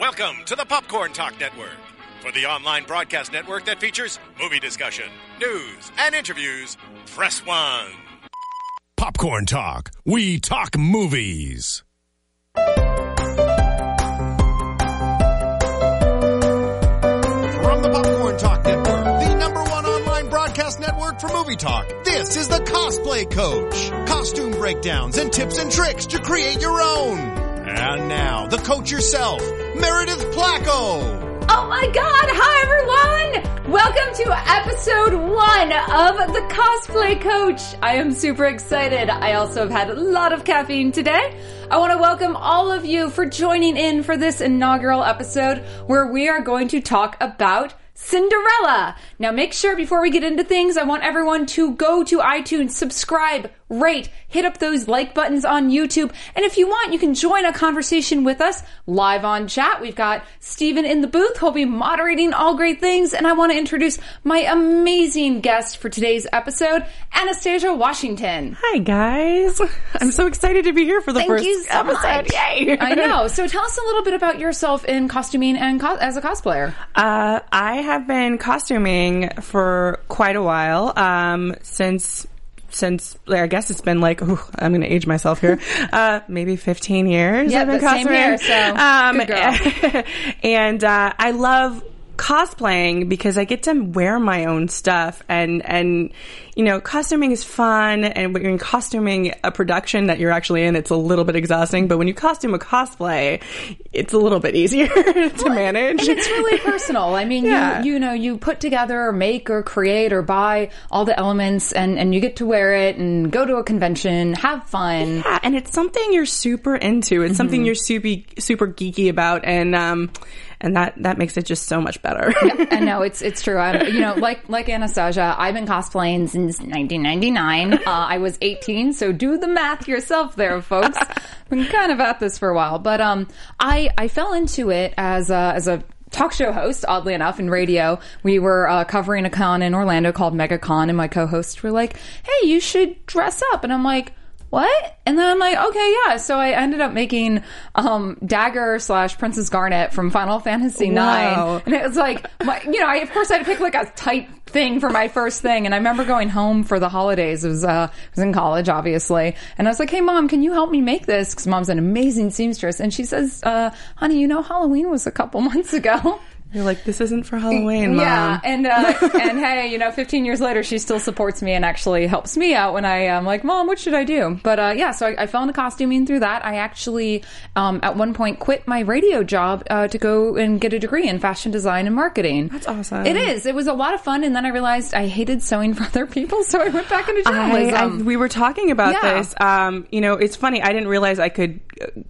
Welcome to the Popcorn Talk Network, for the online broadcast network that features movie discussion, news, and interviews. Press one. Popcorn Talk. We talk movies. From the Popcorn Talk Network, the number one online broadcast network for movie talk, this is the Cosplay Coach. Costume breakdowns and tips and tricks to create your own. And now, the coach herself, Meredith Placko. Oh my god, hi everyone! Welcome to episode one of the Cosplay Coach. I am super excited. I also have had a lot of caffeine today. I want to welcome all of you for joining in for this inaugural episode where we are going to talk about Cinderella. Now make sure before we get into things, I want everyone to go to iTunes, subscribe, rate, hit up those like buttons on YouTube. And if you want, you can join a conversation with us live on chat. We've got Steven in the booth. He'll be moderating all great things. And I want to introduce my amazing guest for today's episode, Anastasia Washington. Hi guys. I'm so excited to be here for the Thank first you so episode. much. Yay. I know. So tell us a little bit about yourself in costuming and co- as a cosplayer. Uh, I have been costuming for quite a while. Um, since since I guess it's been like ooh, I'm going to age myself here. Uh, maybe 15 years. Yeah, I've been same here, so um, good girl. and uh, I love cosplaying because I get to wear my own stuff and and you know costuming is fun and when you're costuming a production that you're actually in it's a little bit exhausting but when you costume a cosplay it's a little bit easier to manage And it's really personal. I mean, Yeah. you you know, you put together or make or create or buy all the elements and, and you get to wear it and go to a convention, have fun. Yeah, and it's something you're super into. It's something you're super super geeky about, and um, and that that makes it just so much better. I know it's it's true. I'm you know like like Anastasia. I've been cosplaying since 1999. Uh, I was 18, so do the math yourself, there, folks. been kind of at this for a while, but um, I I fell into it as a, as a talk show host. Oddly enough, in radio, we were uh, covering a con in Orlando called MegaCon, and my co-hosts were like, "Hey, you should dress up," and I'm like. What? And then I'm like, okay, yeah. So I ended up making um, Dagger slash Princess Garnet from Final Fantasy IX, Wow. and it was like, my, you know, I of course I had to pick like a tight thing for my first thing. And I remember going home for the holidays. It was, uh, I was in college, obviously. And I was like, hey, mom, can you help me make this? Because mom's an amazing seamstress. And she says, uh, honey, you know, Halloween was a couple months ago. You're like, this isn't for Halloween, Mom. Yeah, and uh, and hey, you know, 15 years later, she still supports me and actually helps me out when I am like, Mom, what should I do? But uh, yeah, so I, I fell into costuming through that. I actually, um, at one point, quit my radio job uh, to go and get a degree in fashion design and marketing. That's awesome. It is. It was a lot of fun, and then I realized I hated sewing for other people, so I went back into I, journalism. I, we were talking about Yeah. this. Um, you know, it's funny. I didn't realize I could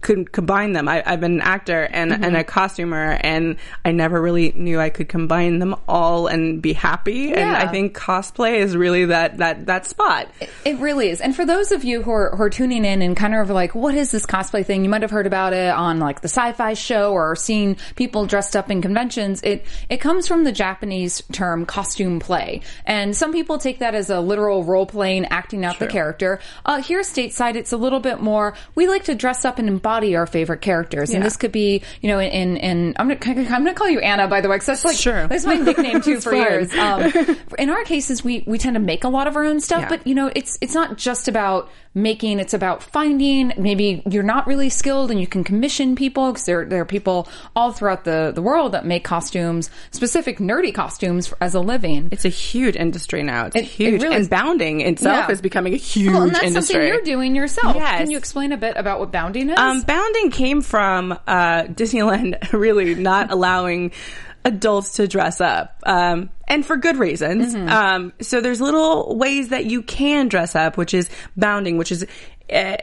could combine them. I, I've been an actor and, Mm-hmm. and a costumer, and I never really knew I could combine them all and be happy. And I think cosplay is really that that that spot. It really is. And for those of you who are, who are tuning in and kind of like, what is this cosplay thing? You might have heard about it on like the sci-fi show or seen people dressed up in conventions. It, it comes from the Japanese term costume play. And some people take that as a literal role playing, acting out the character. Uh, here stateside, it's a little bit more, we like to dress up and embody our favorite characters. And this could be, you know, in, in, I'm gonna, I'm gonna call you Anna, by the way, because that's like, Sure. that's my nickname too for years. Um, in our cases, we, we tend to make a lot of our own stuff, Yeah. but you know, it's it's not just about making; it's about finding. Maybe you're not really skilled, and you can commission people because there there are people all throughout the the world that make costumes, specific nerdy costumes for, as a living. It's a huge industry now. It's It- it huge, really and bounding itself Yeah. is becoming a huge well, and that's industry. something you're doing yourself. Yes. Can you explain a bit about what bounding Um, bounding came from uh, Disneyland really not allowing adults to dress up, um, and for good reasons. Mm-hmm. Um, so there's little ways that you can dress up, which is bounding, which is uh,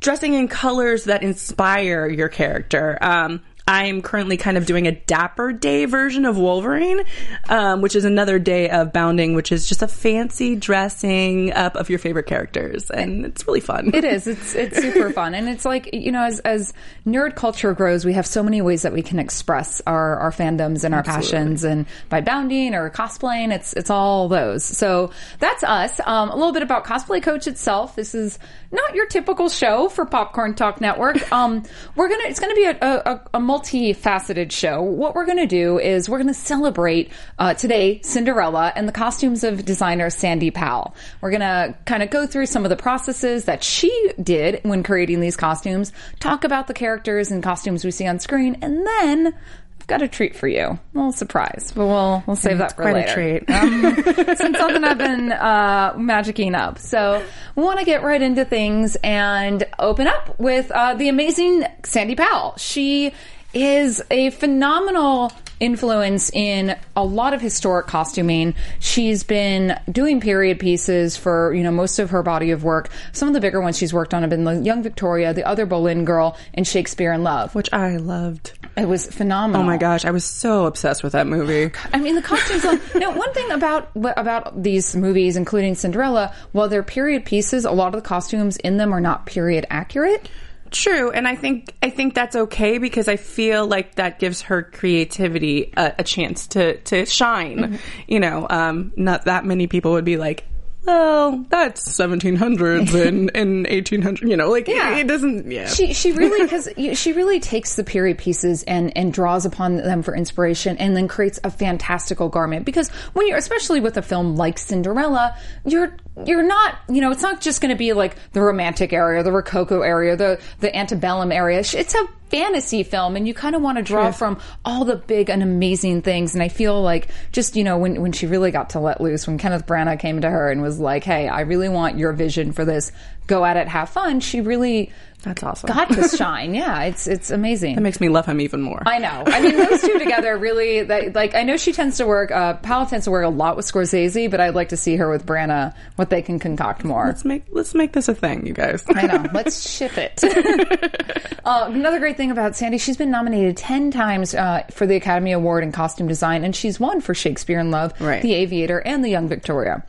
dressing in colors that inspire your character. Um, I'm currently kind of doing a Dapper Day version of Wolverine, um, which is another day of bounding, which is just a fancy dressing up of your favorite characters, and it's really fun. It is. It's it's super fun, and it's like you know, as as nerd culture grows, we have so many ways that we can express our our fandoms and our passions, and by bounding or cosplaying, it's it's all those. So that's us. Um, a little bit about Cosplay Coach itself. This is not your typical show for Popcorn Talk Network. Um, we're gonna it's gonna be a, a, a multifaceted show. What we're going to do is we're going to celebrate uh, today Cinderella and the costumes of designer Sandy Powell. We're going to kind of go through some of the processes that she did when creating these costumes, talk about the characters and costumes we see on screen, and then I've got a treat for you. A little surprise, but we'll we'll save that for quite a later. treat. Um, it's something I've been uh, magicking up. So we want to get right into things and open up with uh, the amazing Sandy Powell. She is a phenomenal influence in a lot of historic costuming. She's been doing period pieces for, you know, most of her body of work. Some of the bigger ones she's worked on have been the Young Victoria, the other Boleyn girl, and Shakespeare in Love. which I loved. It was phenomenal. Oh my gosh, I was so obsessed with that movie. I mean, the costumes. On, now, one thing about about these movies, including Cinderella, while they're period pieces, a lot of the costumes in them are not period accurate. True, and I think I think that's okay because I feel like that gives her creativity a, a chance to to shine. Mm-hmm. You know, um, not that many people would be like, "Well, that's 1700s and and 1800." You know, like Yeah. it, it doesn't. Yeah, She she really because she really takes the period pieces and and draws upon them for inspiration, and then creates a fantastical garment. Because when you're especially with a film like Cinderella, you're you're not you know it's not just going to be like the romantic area, the rococo area, the the antebellum area. It's a fantasy film and you kind of want to draw from all the big and amazing things and I feel like just you know when when she really got to let loose when Kenneth Branagh came to her and was like hey I really want your vision for this go at it have fun she really that's awesome. got to shine yeah it's it's amazing that makes me love him even more. I know. I mean, those two together really, that, like, I know she tends to work, uh, Powell tends to work a lot with Scorsese, but I'd like to see her with Branagh, what they can concoct more. let's make let's make this a thing, you guys. I know. Let's ship it. uh, another great thing about Sandy, she's been nominated 10 times uh, for the Academy Award in Costume Design, and she's won for Shakespeare in Love, Right. The Aviator, and The Young Victoria.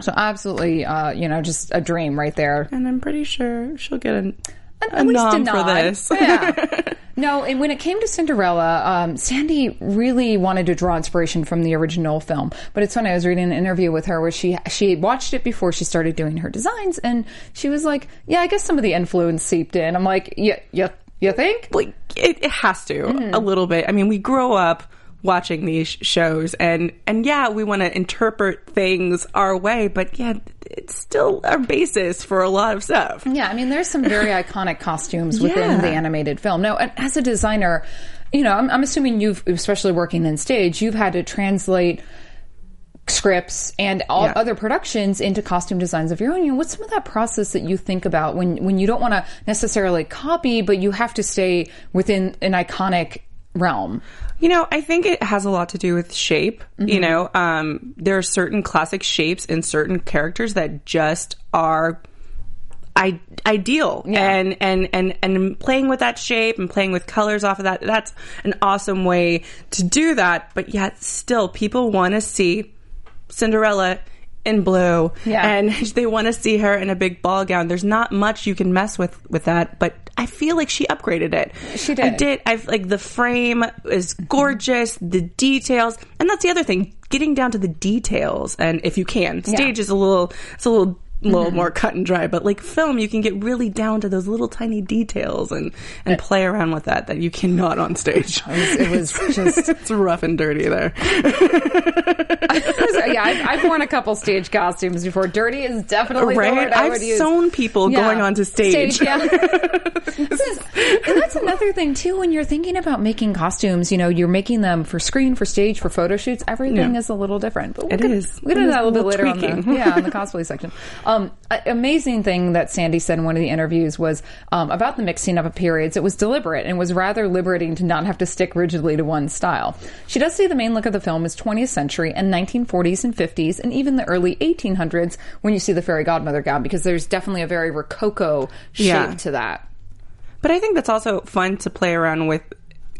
So absolutely, uh, you know, just a dream right there. and I'm pretty sure she'll get a, At a least nom a for this. Yeah. No, and when it came to Cinderella, um, Sandy really wanted to draw inspiration from the original film. But it's funny, I was reading an interview with her where she she watched it before she started doing her designs, and she was like, "Yeah, I guess some of the influence seeped in." I'm like, "Yeah, yeah, you think?" like it, it has to a mm-hmm. little bit. I mean, we grow up watching these shows and and yeah, we want to interpret things our way, but yeah, it's still our basis for a lot of stuff. Yeah, I mean, there's some very iconic costumes within Yeah. the animated film. Now, and as a designer, you know, I'm, I'm assuming you've, especially working in stage, you've had to translate scripts and all Yeah. other productions into costume designs of your own. You know, what's some of that process that you think about when when you don't want to necessarily copy, but you have to stay within an iconic realm? You know, I think it has a lot to do with shape. Mm-hmm. You know, um, there are certain classic shapes in certain characters that just are I- ideal and, and and and playing with that shape and playing with colors off of that that's an awesome way to do that but yet still people want to see Cinderella in blue. Yeah. and they want to see her in a big ball gown. There's not much you can mess with with that but I feel like she upgraded it. She I did. did. I've like the frame is gorgeous the details and that's the other thing getting down to the details and if you can. Stage is a little it's a little a little more cut and dry but like film you can get really down to those little tiny details and and play around with that that you cannot on stage It was, it was just it's rough and dirty there yeah. I've, I've worn a couple stage costumes before. Dirty is definitely right I use. sewn people Yeah. going onto stage, yeah. Is- and that's another thing too. When you're thinking about making costumes, you know, you're making them for screen, for stage, for photo shoots. Everything Yeah. is a little different. But we'll It get, is. We'll get into that a little bit later on the yeah on the cosplay section. Um, a- amazing thing that Sandy said in one of the interviews was um, about the mixing up of periods. It was deliberate and was rather liberating to not have to stick rigidly to one style. She does say the main look of the film is 20th century and 1940s and 50s and even the early 1800s when you see the fairy godmother gown because there's definitely a very rococo shape Yeah. to that. But I think that's also fun to play around with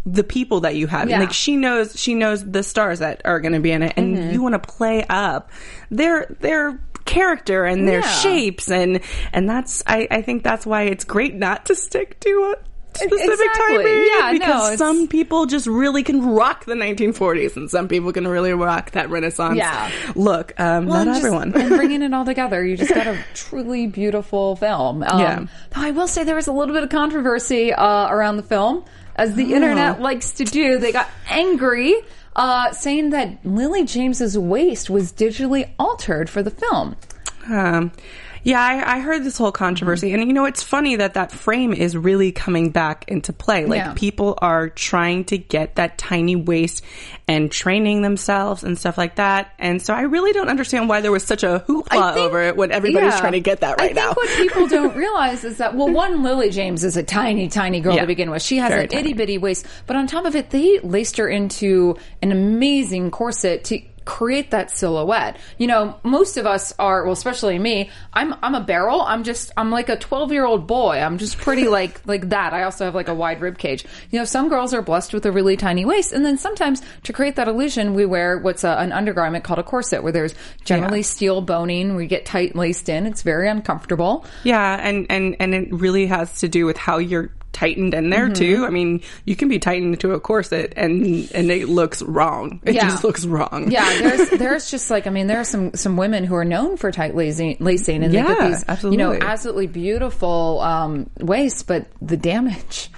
the people that you have. Yeah. Like she knows she knows the stars that are going to be in it and Mm-hmm. you want to play up their their character and their Yeah. shapes and and that's I I think that's why it's great not to stick to a specific Exactly. time period Yeah, because it's- some people just really can rock the 1940s and some people can really rock that renaissance Yeah. look um Well, not and just- everyone and bringing it all together, you just got a truly beautiful film. Um, Yeah. Though I will say there was a little bit of controversy uh, around the film. As the internet likes to do. They got angry, uh, saying that Lily James's waist was digitally altered for the film. Um, yeah, I, I heard this whole controversy, mm-hmm. and you know, it's funny that that frame is really coming back into play. Like Yeah. people are trying to get that tiny waist and training themselves and stuff like that. And so I really don't understand why there was such a hoopla think- over it when everybody's yeah. trying to get that right I think now. what people don't realize is that well, one Lily James is a tiny, tiny girl Yeah. to begin with. She has Very an itty bitty waist, but on top of it, they laced her into an amazing corset to create that silhouette. You know, most of us are, well, especially me. I'm I'm a barrel. I'm just I'm like a 12 year old boy. I'm just pretty like like that. I also have like a wide rib cage. You know, some girls are blessed with a really tiny waist, and then sometimes to create that illusion, we wear what's a, an undergarment called a corset, where there's generally steel boning. We get tight laced in. It's very uncomfortable. Yeah, and and and it really has to do with how you're tightened in there Mm-hmm. too. I mean, you can be tightened into a corset and and it looks wrong. It Yeah. just looks wrong. Yeah, there's there's just like I mean there are some some women who are known for tight lacing, lacing and they Yeah, get these you know absolutely. absolutely beautiful um, waists, but the damage.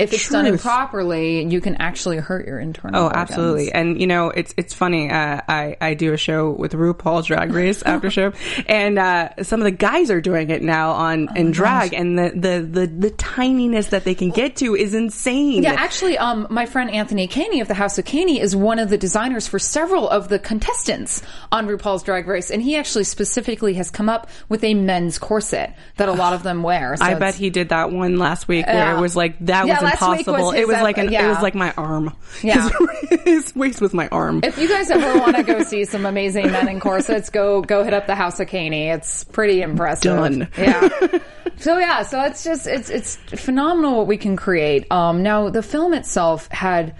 If it's done improperly, you can actually hurt your internal. Oh, organs. absolutely. And you know, it's it's funny. Uh, I I do a show with RuPaul's Drag Race after show, and uh, some of the guys are doing it now on Oh in drag, and the, the the the tininess that they can get to is insane. Yeah, actually, um, my friend Anthony Canney of the House of Canney is one of the designers for several of the contestants on RuPaul's Drag Race, and he actually specifically has come up with a men's corset that a lot of them wear. So I bet he did that one last week where it was like that Yeah, was week was it was ep- like an, it was like my arm. Yeah. His, his waist was my arm. If you guys ever want to go see some amazing men in corsets, go go hit up the House of Canney. It's pretty impressive. Done. Yeah. so yeah, so it's just it's it's phenomenal what we can create. Um, now the film itself had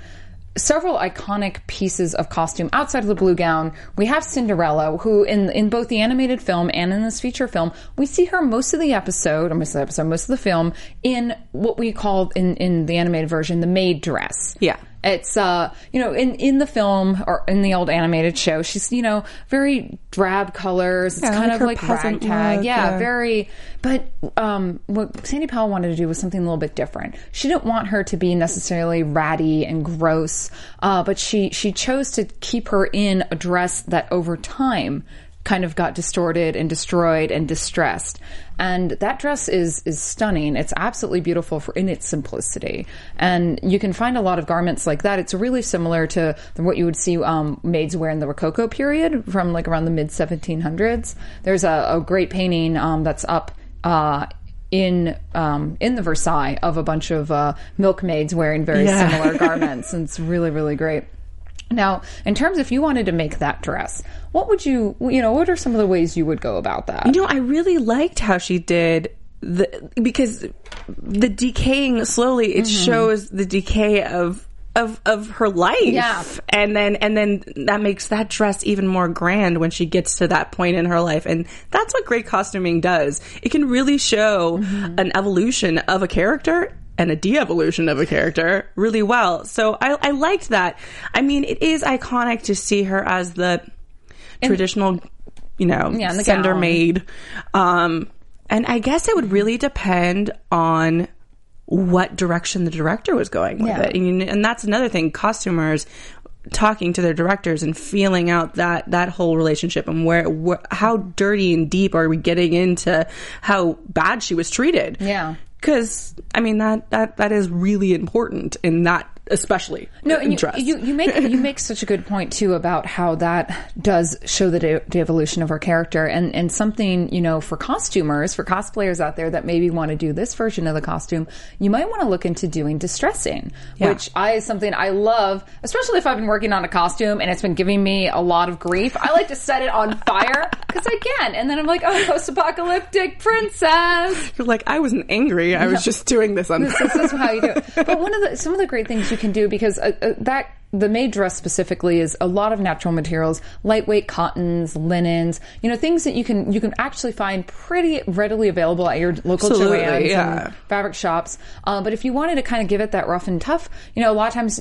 several iconic pieces of costume outside of the blue gown. We have Cinderella, who in in both the animated film and in this feature film, we see her most of the episode, or most of the episode, most of the film in what we call in in the animated version the maid dress. Yeah. It's uh, you know, in in the film or in the old animated show, she's you know very drab colors. It's Yeah, kind like of like peasant ragtag, yeah, yeah. very. But um, what Sandy Powell wanted to do was something a little bit different. She didn't want her to be necessarily ratty and gross, uh, but she she chose to keep her in a dress that over time kind of got distorted and destroyed and distressed. And that dress is is stunning. It's absolutely beautiful for in its simplicity. And you can find a lot of garments like that. It's really similar to what you would see um, maids wear in the Rococo period from like around the mid 1700s. There's a, a great painting um, that's up. Uh, in um, in the Versailles of a bunch of uh, milkmaids wearing very Yeah. similar garments, and it's really really great. Now, in terms if you wanted to make that dress, what would you you know what are some of the ways you would go about that? You know, I really liked how she did the because the decaying slowly it Mm-hmm. shows the decay of of of her life. Yeah. And then and then that makes that dress even more grand when she gets to that point in her life. And that's what great costuming does. It can really show Mm-hmm. an evolution of a character and a de-evolution of a character really well. So I, I liked that. I mean, it is iconic to see her as the traditional, you know, Yeah, and sender gown. maid. Um, and I guess it would really depend on what direction the director was going with Yeah. it. And, and that's another thing. Costumers talking to their directors and feeling out that that whole relationship and where, where how dirty and deep are we getting into how bad she was treated. Yeah. Because I mean that that that is really important in that especially No, and you, dress. you you make you make such a good point too about how that does show the de- de-evolution of our character, and and something you know for costumers, for cosplayers out there that maybe want to do this version of the costume, you might want to look into doing distressing, Yeah. which I is something I love, especially if I've been working on a costume and it's been giving me a lot of grief. I like to set it on fire because I can, and then I'm like, oh, post-apocalyptic princess. You're like I wasn't angry. I was just doing this on. this is how you do it. But one of the some of the great things you can do because uh, uh, that the maid dress specifically is a lot of natural materials, lightweight cottons, linens, you know, things that you can you can actually find pretty readily available at your local Absolutely, Joann's yeah. and fabric shops. Uh, but if you wanted to kind of give it that rough and tough, you know, a lot of times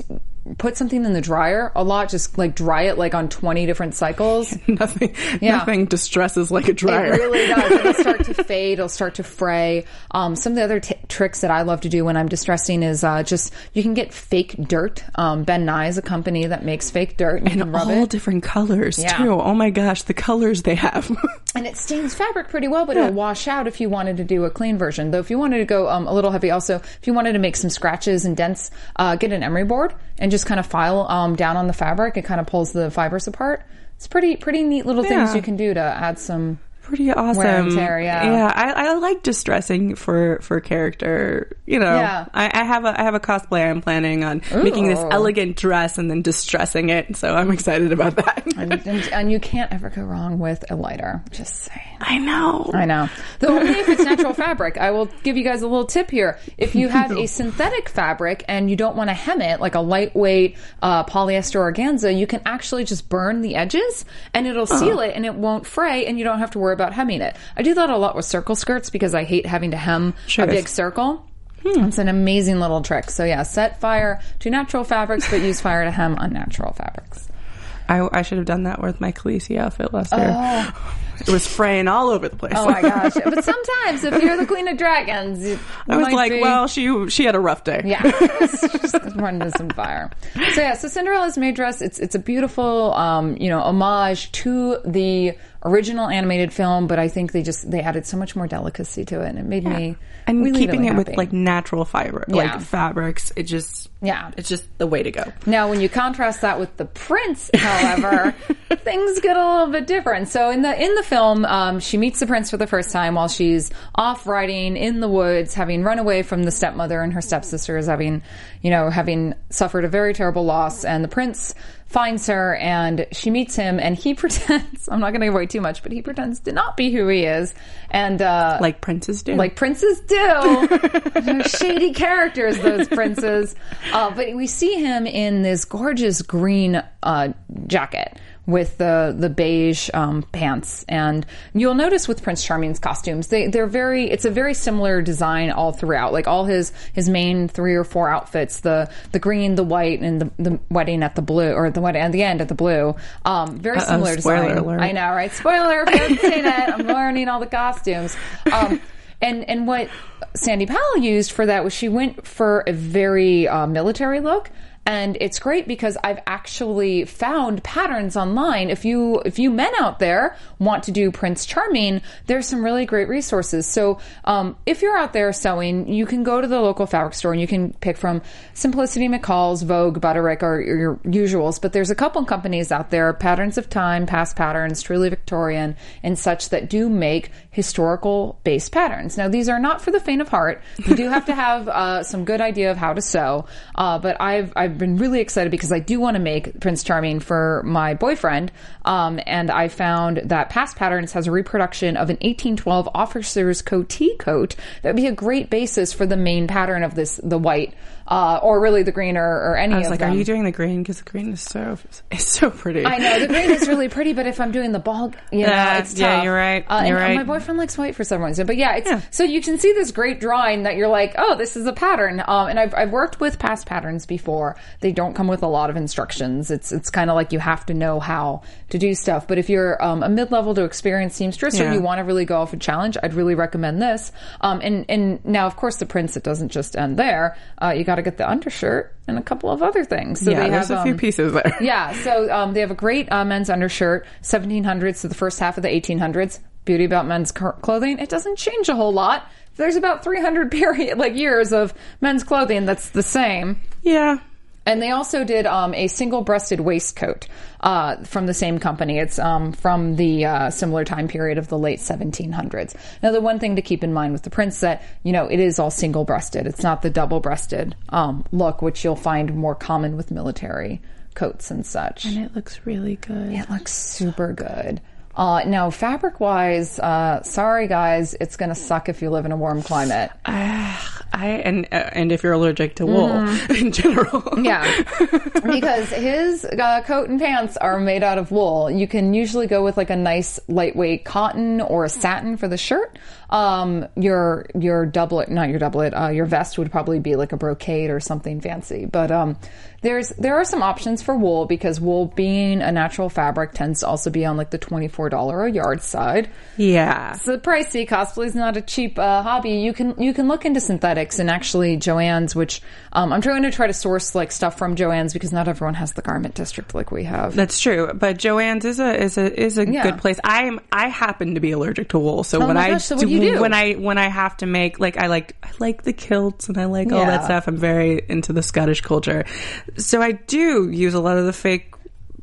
put something in the dryer a lot. Just like dry it like on twenty different cycles. nothing, Yeah. nothing distresses like a dryer. It really does. It'll start to fade. It'll start to fray. Um, some of the other t- tricks that I love to do when I'm distressing is uh, just you can get fake dirt. Um, ben Nye is a company that makes fake dirt. And and rub all it. different colors Yeah. too. Oh my gosh, the colors they have. and it stains fabric pretty well, but it'll wash out if you wanted to do a clean version. Though if you wanted to go um, a little heavy, also if you wanted to make some scratches and dents, uh, get an emery board and just kind of file um, down on the fabric. It kind of pulls the fibers apart. It's pretty pretty neat little things you can do to add some. Pretty awesome. Tear, yeah. yeah. I, I like distressing for for character. You know, Yeah. I, I have a I have a cosplay. I'm planning on making this elegant dress and then distressing it. So I'm excited about that. And, and, and you can't ever go wrong with a lighter. Just saying. I know. I know. Though only if it's natural fabric. I will give you guys a little tip here. If you have a synthetic fabric and you don't want to hem it, like a lightweight uh, polyester organza, you can actually just burn the edges and it'll seal it and it won't fray and you don't have to worry about hemming it. I do that a lot with circle skirts because I hate having to hem Sure. a big circle. It's an amazing little trick. So yeah, set fire to natural fabrics, but use fire to hem unnatural fabrics. I, I should have done that with my Khaleesi outfit last year. It was fraying all over the place. Oh my gosh! But sometimes, if you're the queen of dragons, I was like, be- well, she she had a rough day. Yeah, just run into some fire. So yeah, so Cinderella's maid dress. It's it's a beautiful, um, you know, homage to the original animated film, but I think they just they added so much more delicacy to it, and it made me and really, keeping really it with like natural fiber, Yeah. like fabrics. It just Yeah. it's just the way to go. Now, when you contrast that with the prince, however, things get a little bit different. So in the in the film, um, she meets the prince for the first time while she's off riding in the woods, having run away from the stepmother and her stepsisters, having you know having suffered a very terrible loss, and the prince finds her and she meets him and he pretends I'm not going to give away too much but he pretends to not be who he is and uh Like princes do. like princes do. Shady characters, those princes. Uh, but we see him in this gorgeous green uh, jacket with the the beige um, pants, and you'll notice with Prince Charming's costumes, they they're very. It's a very similar design all throughout. Like all his his main three or four outfits, the the green, the white, and the, the wedding at the blue, or the wedding at the end at the blue. Um, very similar spoiler design. alert. I know, right? Spoiler if you haven't seen it. I'm learning all the costumes. Um, and and what Sandy Powell used for that was she went for a very uh, military look. And it's great because I've actually found patterns online. If you if you men out there want to do Prince Charming, there's some really great resources. So um, if you're out there sewing, you can go to the local fabric store and you can pick from Simplicity McCall's, Vogue, Butterick, or your usuals. But there's a couple companies out there, Patterns of Time, Past Patterns, Truly Victorian, and such that do make historical based patterns. Now these are not for the faint of heart. You do have to have uh, some good idea of how to sew. Uh, but I've I've been really excited because I do want to make Prince Charming for my boyfriend. Um, and I found that Past Patterns has a reproduction of an 1812 officer's coatee coat that would be a great basis for the main pattern of this the white. Uh, or really the green or, or any I was of like, them. are you doing the green? Because the green is so it's so pretty. I know the green is really pretty, but if I'm doing the ball, you know, Yeah, it's tough. yeah, you're right. Uh, You're and, uh, right. My boyfriend likes white for some reason, but yeah, it's Yeah. so you can see this great drawing that you're like, oh, this is a pattern. Um, and I've I've worked with past patterns before. They don't come with a lot of instructions. It's it's kind of like you have to know how to do stuff. But if you're um, a mid level to experienced seamstress or you want to really go off a challenge, I'd really recommend this. Um, and and now of course the prince it doesn't just end there. Uh, you got to get the undershirt and a couple of other things. So yeah, they there's have a few um, pieces there. yeah, so um, they have a great uh, men's undershirt, 1700s to the first half of the 1800s. Beauty about men's clothing, it doesn't change a whole lot. There's about 300 period like years of men's clothing that's the same. yeah. And they also did um, a single-breasted waistcoat uh, from the same company. It's um, from the uh, similar time period of the late 1700s. Now, the one thing to keep in mind with the prince that you know it is all single-breasted. It's not the double-breasted um, look, which you'll find more common with military coats and such. And it looks really good. It looks super good. Uh, now, fabric wise, uh, sorry guys, it's going to suck if you live in a warm climate. I and uh, and if you're allergic to wool in general. Yeah, because his uh, coat and pants are made out of wool. You can usually go with like a nice lightweight cotton or a satin for the shirt. Um, your your doublet, not your doublet, uh, your vest would probably be like a brocade or something fancy. But um, there's there are some options for wool because wool being a natural fabric tends to also be on like the twenty four dollar a yard side. Yeah. It's pricey. Cosplay is not a cheap uh, hobby. You can you can look into synthetics and actually Joann's, which um, I'm trying to try to source like stuff from Joann's because not everyone has the garment district like we have. That's true, but Joann's is a is a is a Yeah. good place. I am I happen to be allergic to wool, so Oh when I gosh, so do do? when I when I have to make like I like I like the kilts and I like all that stuff. I'm very into the Scottish culture, so I do use a lot of the fake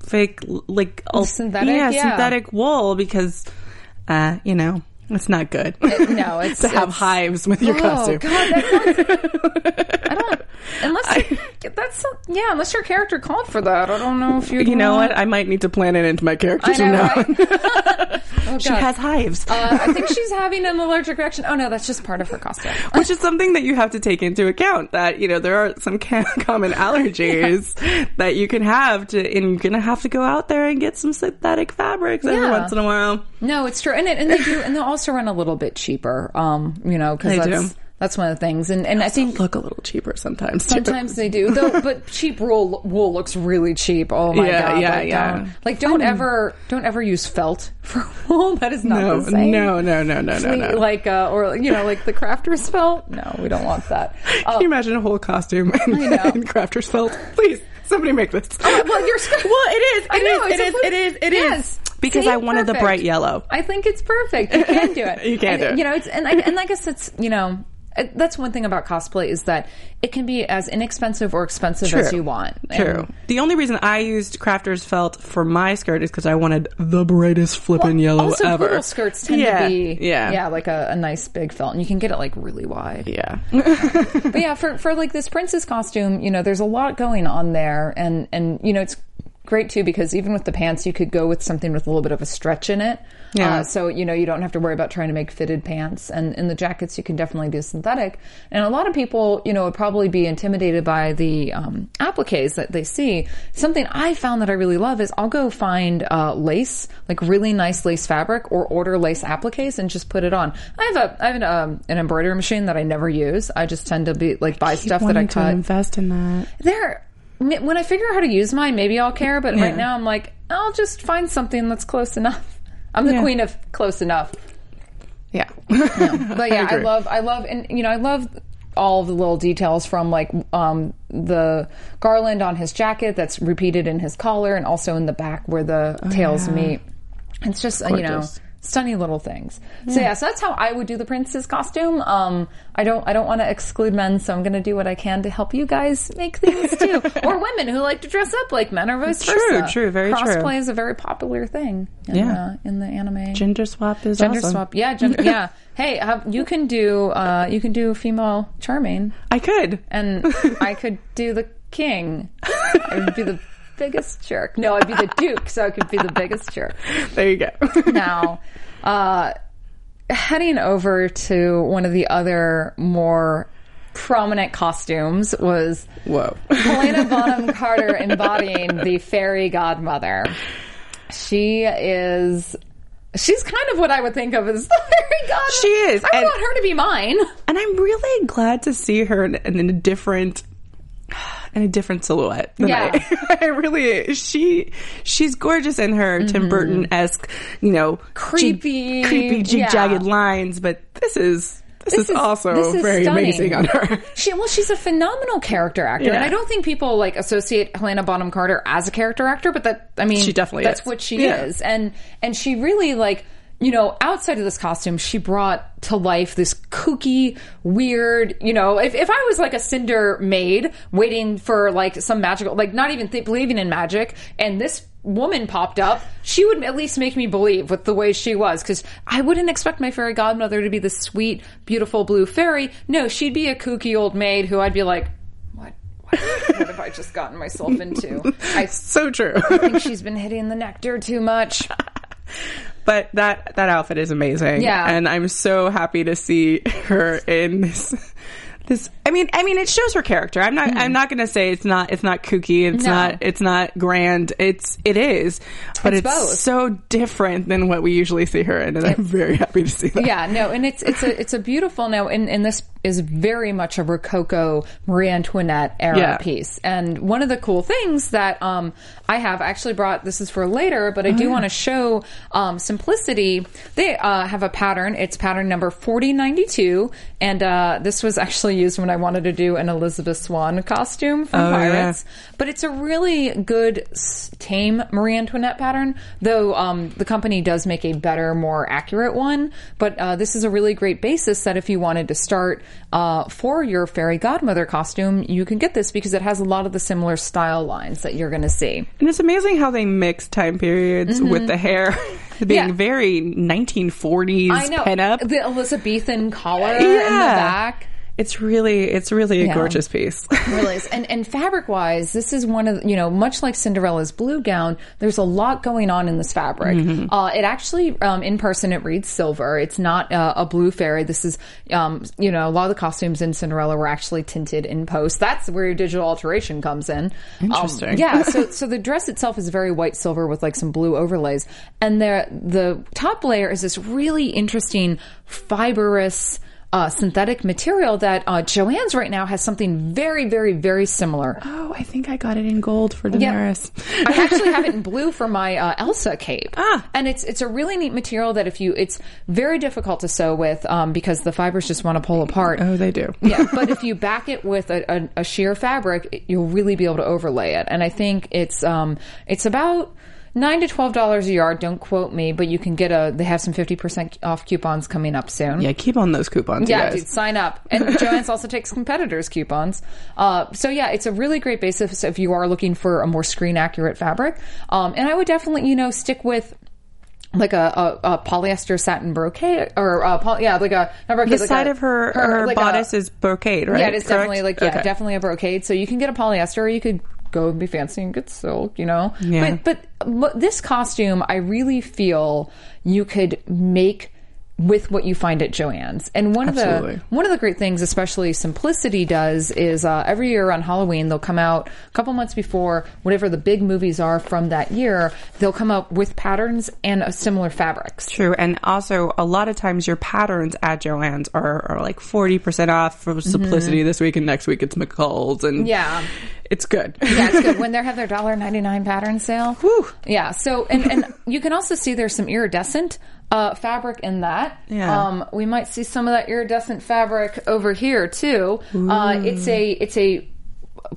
fake like Synthetic, yeah, yeah. synthetic wool because uh you know it's not good no, it's to have it's- hives with your Oh costume. God, that sounds, I don't unless that's yeah unless your character called for that. I don't know if you You know what? I might need to plan it into my character I know, now. right? Oh, she has hives. Uh, I think she's having an allergic reaction. Oh no, that's just part of her costume. which is something that you have to take into account that you know there are some common allergies that you can have to and you're gonna have to go out there and get some synthetic fabrics every Yeah. once in a while No, it's true, and it, and they do, and they also run a little bit cheaper. Um, you know, because that's do. that's one of the things, and and I think look a little cheaper sometimes too. Sometimes they do, though. But cheap wool wool looks really cheap. Oh my Yeah, god! yeah, like, yeah. Don't, like don't ever don't ever use felt for wool. That is not no the same. no no no no no no Like uh, or you know like the crafter's felt. No, we don't want that. Uh, can you imagine a whole costume in, in crafter's felt please somebody make this Oh, well, you're well it is I it know, is it is it is it is Yes. Because See, I wanted the bright yellow I think it's perfect. You can do it. You can And, do it. You know, it's and I, and I guess it's you know. That's one thing about cosplay is that it can be as inexpensive or expensive as you want. True. And- the only reason I used crafter's felt for my skirt is because I wanted the brightest flippin' yellow also, ever. poodle skirts tend yeah. to be yeah yeah, like a, a nice big felt, and you can get it like really wide. yeah. But yeah, for for like this princess costume, you know, there's a lot going on there, and and you know, it's great too because even with the pants, you could go with something with a little bit of a stretch in it. Yeah. Uh, so you know, you don't have to worry about trying to make fitted pants, and in the jackets, you can definitely do synthetic. And a lot of people, you know, would probably be intimidated by the um, appliques that they see. Something I found that I really love is I'll go find uh, lace, like really nice lace fabric, or order lace appliques and just put it on. I have a I have an, um, an embroidery machine that I never use. I just tend to be like buy stuff that I cut. invest in that. There, when I figure out how to use mine, maybe I'll care. But Yeah. right now, I'm like, I'll just find something that's close enough. I'm the Yeah. queen of close enough. Yeah. But yeah, I, agree. love, I love, and you know, I love all the little details from like um, the garland on his jacket that's repeated in his collar, and also in the back where the tails meet. It's just uh, you know. Stunning little things. So yeah, so that's how I would do the princess costume. Um, I don't, I don't want to exclude men, so I'm going to do what I can to help you guys make things too, or women who like to dress up like men, or vice True, versa. true, true, very true. Cosplay is a very popular thing. In, Yeah. uh, in the anime Gender swap is gender awesome. swap yeah gender, yeah hey uh, you can do uh you can do female charming I could. and i could do the king i would be the biggest jerk no i'd be the duke so i could be the biggest jerk There you go. now uh heading over to one of the other more prominent costumes was Whoa. Helena Bonham Carter embodying the fairy godmother. She is. She's kind of what I would think of as the fairy godmother. She is, I and- want her to be mine. And I'm really glad to see her in, in a different in a different silhouette. Yeah. I, I really she she's gorgeous in her Tim Burton esque, you know, Mm-hmm. Creepy, jig, creepy jig yeah. jagged lines. But this is this, is, is- also this is very stunning. amazing on her. She well, she's a phenomenal character actor, and I don't think people like associate Helena Bonham Carter as a character actor, but that I mean, She definitely that's is. what she Yeah. is, and and she really like you know outside of this costume, she brought to life this kooky, weird. You know, if if I was like a Cinder maid waiting for like some magical, like not even th- believing in magic, and this woman popped up, she would at least make me believe with the way she was. Because I wouldn't expect my fairy godmother to be the sweet, beautiful blue fairy. No, she'd be a kooky old maid who I'd be like, what? What, what have I just gotten myself into? I So true. I think she's been hitting the nectar too much. but that that outfit is amazing. Yeah. and I'm so happy to see her in this. This, I mean, I mean, it shows her character. I'm not, I'm not going to say it's not, it's not kooky. It's Mm-hmm. No. not, it's not grand. It's, it is, but It's it's, both. so different than what we usually see her in, and I'm very happy to see that. Yeah, no, and it's it's a it's a beautiful now and, in this is very much a Rococo Marie Antoinette era Yeah. piece. And one of the cool things that um, I have I actually brought this is for later, but I Oh, do want to show um, Simplicity. They uh, have a pattern. It's pattern number 4092. And uh, this was actually used when I wanted to do an Elizabeth Swann costume from Oh, yeah. Pirates. But it's a really good, tame Marie Antoinette pattern, though um, the company does make a better, more accurate one. But uh, this is a really great basis that if you wanted to start uh, for your fairy godmother costume, you can get this because it has a lot of the similar style lines that you're going to see. And it's amazing how they mix time periods with the hair being Mm-hmm. Yeah. very 1940s I know pin the Elizabethan collar in the back. It's really, it's really a Yeah. gorgeous piece. really is. And and fabric wise, this is one of you know much like Cinderella's blue gown. There's a lot going on in this fabric. Mm-hmm. Uh, it actually um, in person it reads silver. It's not uh, a blue fairy. This is um, you know a lot of the costumes in Cinderella were actually tinted in post. That's where your digital alteration comes in. Um, Interesting. yeah. So so the dress itself is very white silver with like some blue overlays, and the the top layer is this really interesting fibrous uh, synthetic material that uh, Joann's right now has something very, very, very similar. oh, I think I got it in gold for Yeah. Daenerys. I actually have it in blue for my uh, Elsa cape. Ah. and it's it's a really neat material that if you it's very difficult to sew with um, because the fibers just want to pull apart. Oh, they do. yeah, but if you back it with a, a, a sheer fabric, it- you'll really be able to overlay it. And I think it's um it's about nine to twelve dollars a yard. Don't quote me, but you can get a. They have some fifty percent off coupons coming up soon. Yeah, keep on those coupons, Yeah, dude, sign up. And Joann's also takes competitors' coupons. Uh, so yeah, it's a really great basis if you are looking for a more screen accurate fabric. Um, and I would definitely, you know, stick with like a, a, a polyester satin brocade or uh, poly, yeah, like a not brocade, The like side a- of her her, like a- bodice is brocade, right? yeah, it is Correct? definitely like yeah, Okay. definitely a brocade. So you can get a polyester, or you could go and be fancy and get silk, you know. Yeah. But but but this costume, I really feel you could make with what you find at Joann's. And one of the one of the great things, especially Simplicity does, is uh, every year on Halloween they'll come out a couple months before whatever the big movies are from that year. They'll come out with patterns and uh, similar fabrics. True, and also a lot of times your patterns at Joann's are, are like forty percent off for Simplicity this week, and next week it's McCall's, and Mm-hmm. Yeah. it's good. Yeah, it's good when they have their dollar ninety nine pattern sale. Whew. Yeah. So and and you can also see there's some iridescent uh, fabric in that. Yeah. Um, we might see some of that iridescent fabric over here too. Uh, it's a it's a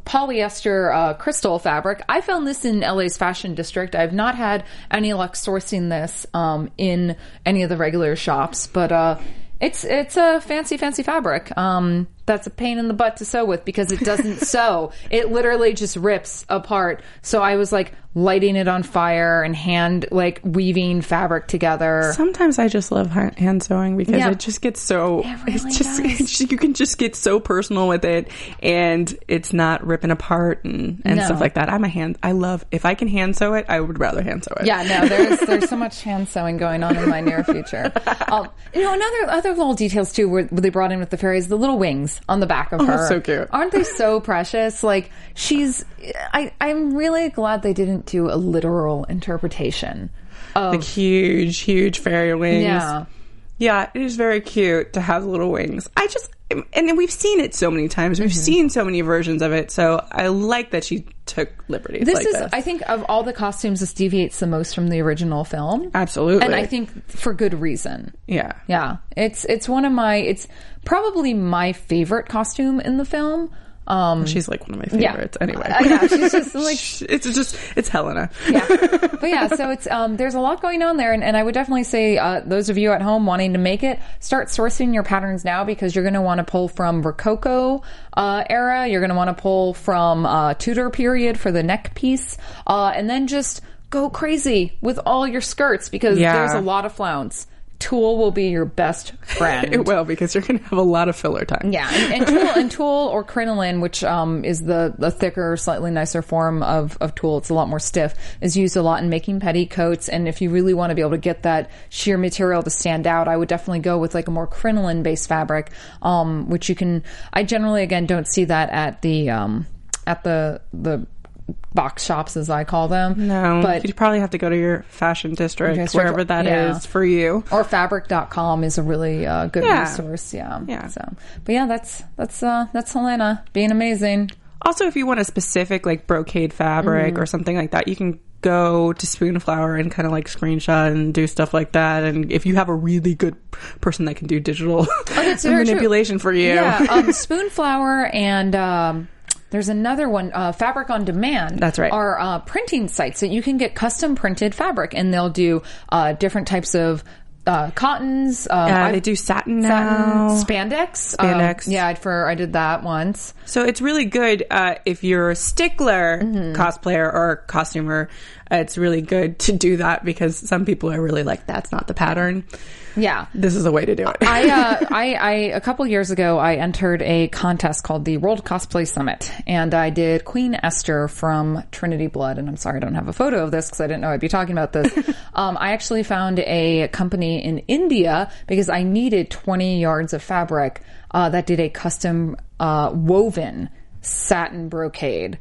polyester uh, crystal fabric. I found this in LA's fashion district. I've not had any luck sourcing this um, in any of the regular shops, but uh, it's it's a fancy fancy fabric. Um, that's a pain in the butt to sew with because it doesn't sew. It literally just rips apart. So I was like lighting it on fire and hand like weaving fabric together. Sometimes I just love hand sewing because Yeah. it just gets so. It really it's just, does. it's just- you can just get so personal with it, and it's not ripping apart and, and No. stuff like that. I'm a hand. I love if I can hand sew it. I would rather hand sew it. Yeah, no, there's there's so much hand sewing going on in my near future. Um, you know, another other little details too, where they brought in with the fairies, the little wings on the back of oh, her. Oh, so cute. Aren't they so precious? Like she's, I I'm really glad they didn't do a literal interpretation. Of, like huge, huge fairy wings. yeah, Yeah, it is very cute to have little wings. I just, and then we've seen it so many times. We've mm-hmm. seen so many versions of it. So I like that she took liberties this like is this. I think of all the costumes, this deviates the most from the original film. Absolutely. and I think for good reason. yeah. Yeah, it's it's one of my it's probably my favorite costume in the film. Um, She's like one of my Yeah. favorites anyway. Uh, yeah, she's just like it's just, it's Helena. yeah. But yeah, so it's um there's a lot going on there and, and I would definitely say uh, those of you at home wanting to make it, start sourcing your patterns now because you're gonna want to pull from Rococo uh, era, you're gonna want to pull from uh, Tudor period for the neck piece, uh, and then just go crazy with all your skirts because Yeah. there's a lot of flounce. Tulle will be your best friend. It will because you're going to have a lot of filler time. Yeah, and, and tulle and tulle or crinoline, which um, is the the thicker, slightly nicer form of of tulle. It's a lot more stiff. Is used a lot in making petticoats. And if you really want to be able to get that sheer material to stand out, I would definitely go with like a more crinoline based fabric, um, which you can. I generally again don't see that at the um, at the the box shops, as I call them. No, but you'd probably have to go to your fashion district, District, wherever that is yeah. for you. or fabric.com is a really uh, good Yeah. resource. Yeah. Yeah. So, but yeah, that's that's uh, that's Helena being amazing. Also, if you want a specific like brocade fabric Mm-hmm. or something like that, you can go to Spoonflower and kind of like screenshot and do stuff like that. And if you have a really good person that can do digital Oh, very true. manipulation for you, Yeah, um, Spoonflower and um, there's another one, uh, Fabric on Demand. That's right. Are uh, printing sites that you can get custom printed fabric, and they'll do uh, different types of uh, cottons. Um, Yeah, I- they do satin satin, now. spandex. Um, Spandex. yeah, for I did that once. So it's really good uh, if you're a stickler Mm-hmm. cosplayer or costumer. Uh, it's really good to do that because some people are really like, that's not the pattern. Yeah. This is a way to do it. I, uh, I, I, a couple years ago, I entered a contest called the World Cosplay Summit, and I did Queen Esther from Trinity Blood. And I'm sorry I don't have a photo of this because I didn't know I'd be talking about this. um, I actually found a company in India because I needed 20 yards of fabric uh, that did a custom uh, woven satin brocade.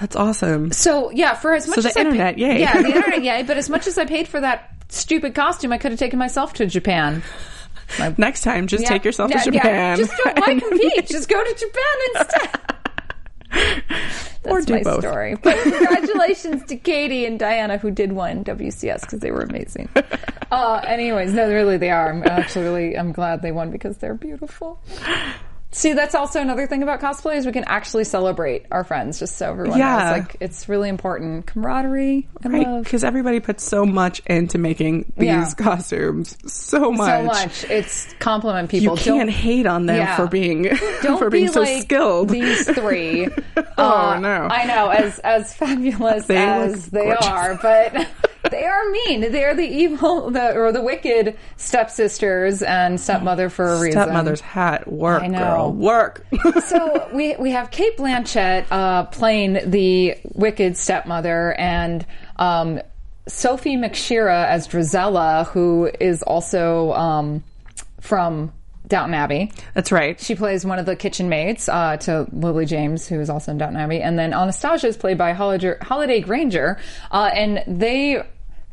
That's awesome. So yeah, for as much the as I internet, pa- yay. yeah, the internet, yay. But as much as I paid for that stupid costume, I could have taken myself to Japan. Next time, just Yeah. take yourself Yeah, to yeah. Japan. Just don't why compete? Just go to Japan instead. That's my both. story. But congratulations to Katie and Diana who did win WCS because they were amazing. Uh, anyways, no, really they are. I'm actually really I'm glad they won because they're beautiful. See, that's also another thing about cosplay is we can actually celebrate our friends, just so everyone Yeah. knows. Like it's really important. Camaraderie and Right, love. because everybody puts so much into making these Yeah. costumes. So much. So much. It's compliment people. You can't Don't- hate on them Yeah. for being Don't for being be so like skilled. These three. Oh, uh, no. I know, as as fabulous They as they gorgeous. are, but they are mean. They're the evil, the or the wicked stepsisters and stepmother for a reason. Stepmother's hat, work, I know. girl, work. so we we have Cate Blanchett uh, playing the wicked stepmother and um, Sophie McShera as Drizella, who is also um, from Downton Abbey. That's right. She plays one of the kitchen maids uh, to Lily James, who is also in Downton Abbey, and then Anastasia is played by Holliday, Holliday Grainger, uh, and they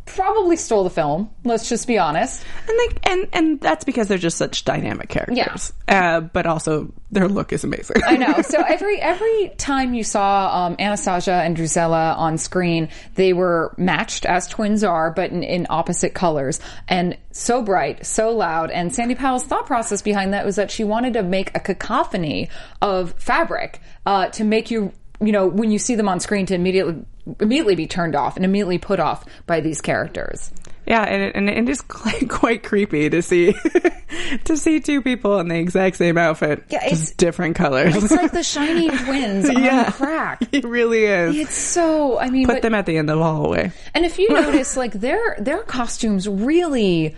probably stole the film. Let's just be honest. And they, and and that's because they're just such dynamic characters. Uh, but also their look is amazing. I know. So every every time you saw um, Anastasia and Drusilla on screen, they were matched as twins are, but in, in opposite colors, and so bright, so loud. And Sandy Powell's thought process behind that was that she wanted to make a cacophony of fabric uh, to make you. You know, when you see them on screen, to immediately immediately be turned off and immediately put off by these characters. Yeah, and it, and it is quite, quite creepy to see to see two people in the exact same outfit, Yeah, it's- just different colors. It's like the Shining Twins on Yeah. crack. it really is. It's so. I mean, Put but- them at the end of the hallway. And if you notice, like their their costumes really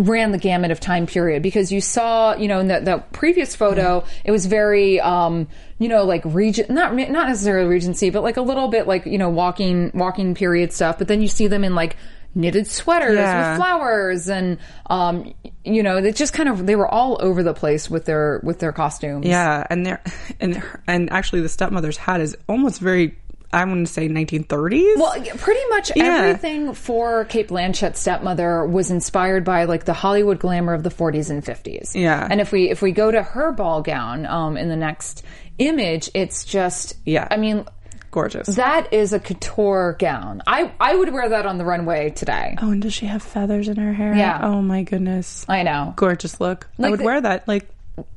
ran the gamut of time period because you saw, you know, in the, the previous photo, it was very, um, you know, like region, not not necessarily Regency, but like a little bit like you know walking walking period stuff. But then you see them in like knitted sweaters Yeah. with flowers and um you know they just kind of they were all over the place with their with their costumes Yeah, and they're and and actually the stepmother's hat is almost very I want to say 1930s. Well, pretty much Yeah. everything for Cate Blanchett's stepmother was inspired by like the Hollywood glamour of the 40s and 50s. Yeah. And if we if we go to her ball gown um, in the next image, it's just Yeah. I mean, gorgeous. that is a couture gown. I I would wear that on the runway today. oh, and does she have feathers in her hair? Yeah. Oh my goodness. I know. Gorgeous look. I would the- wear that. Like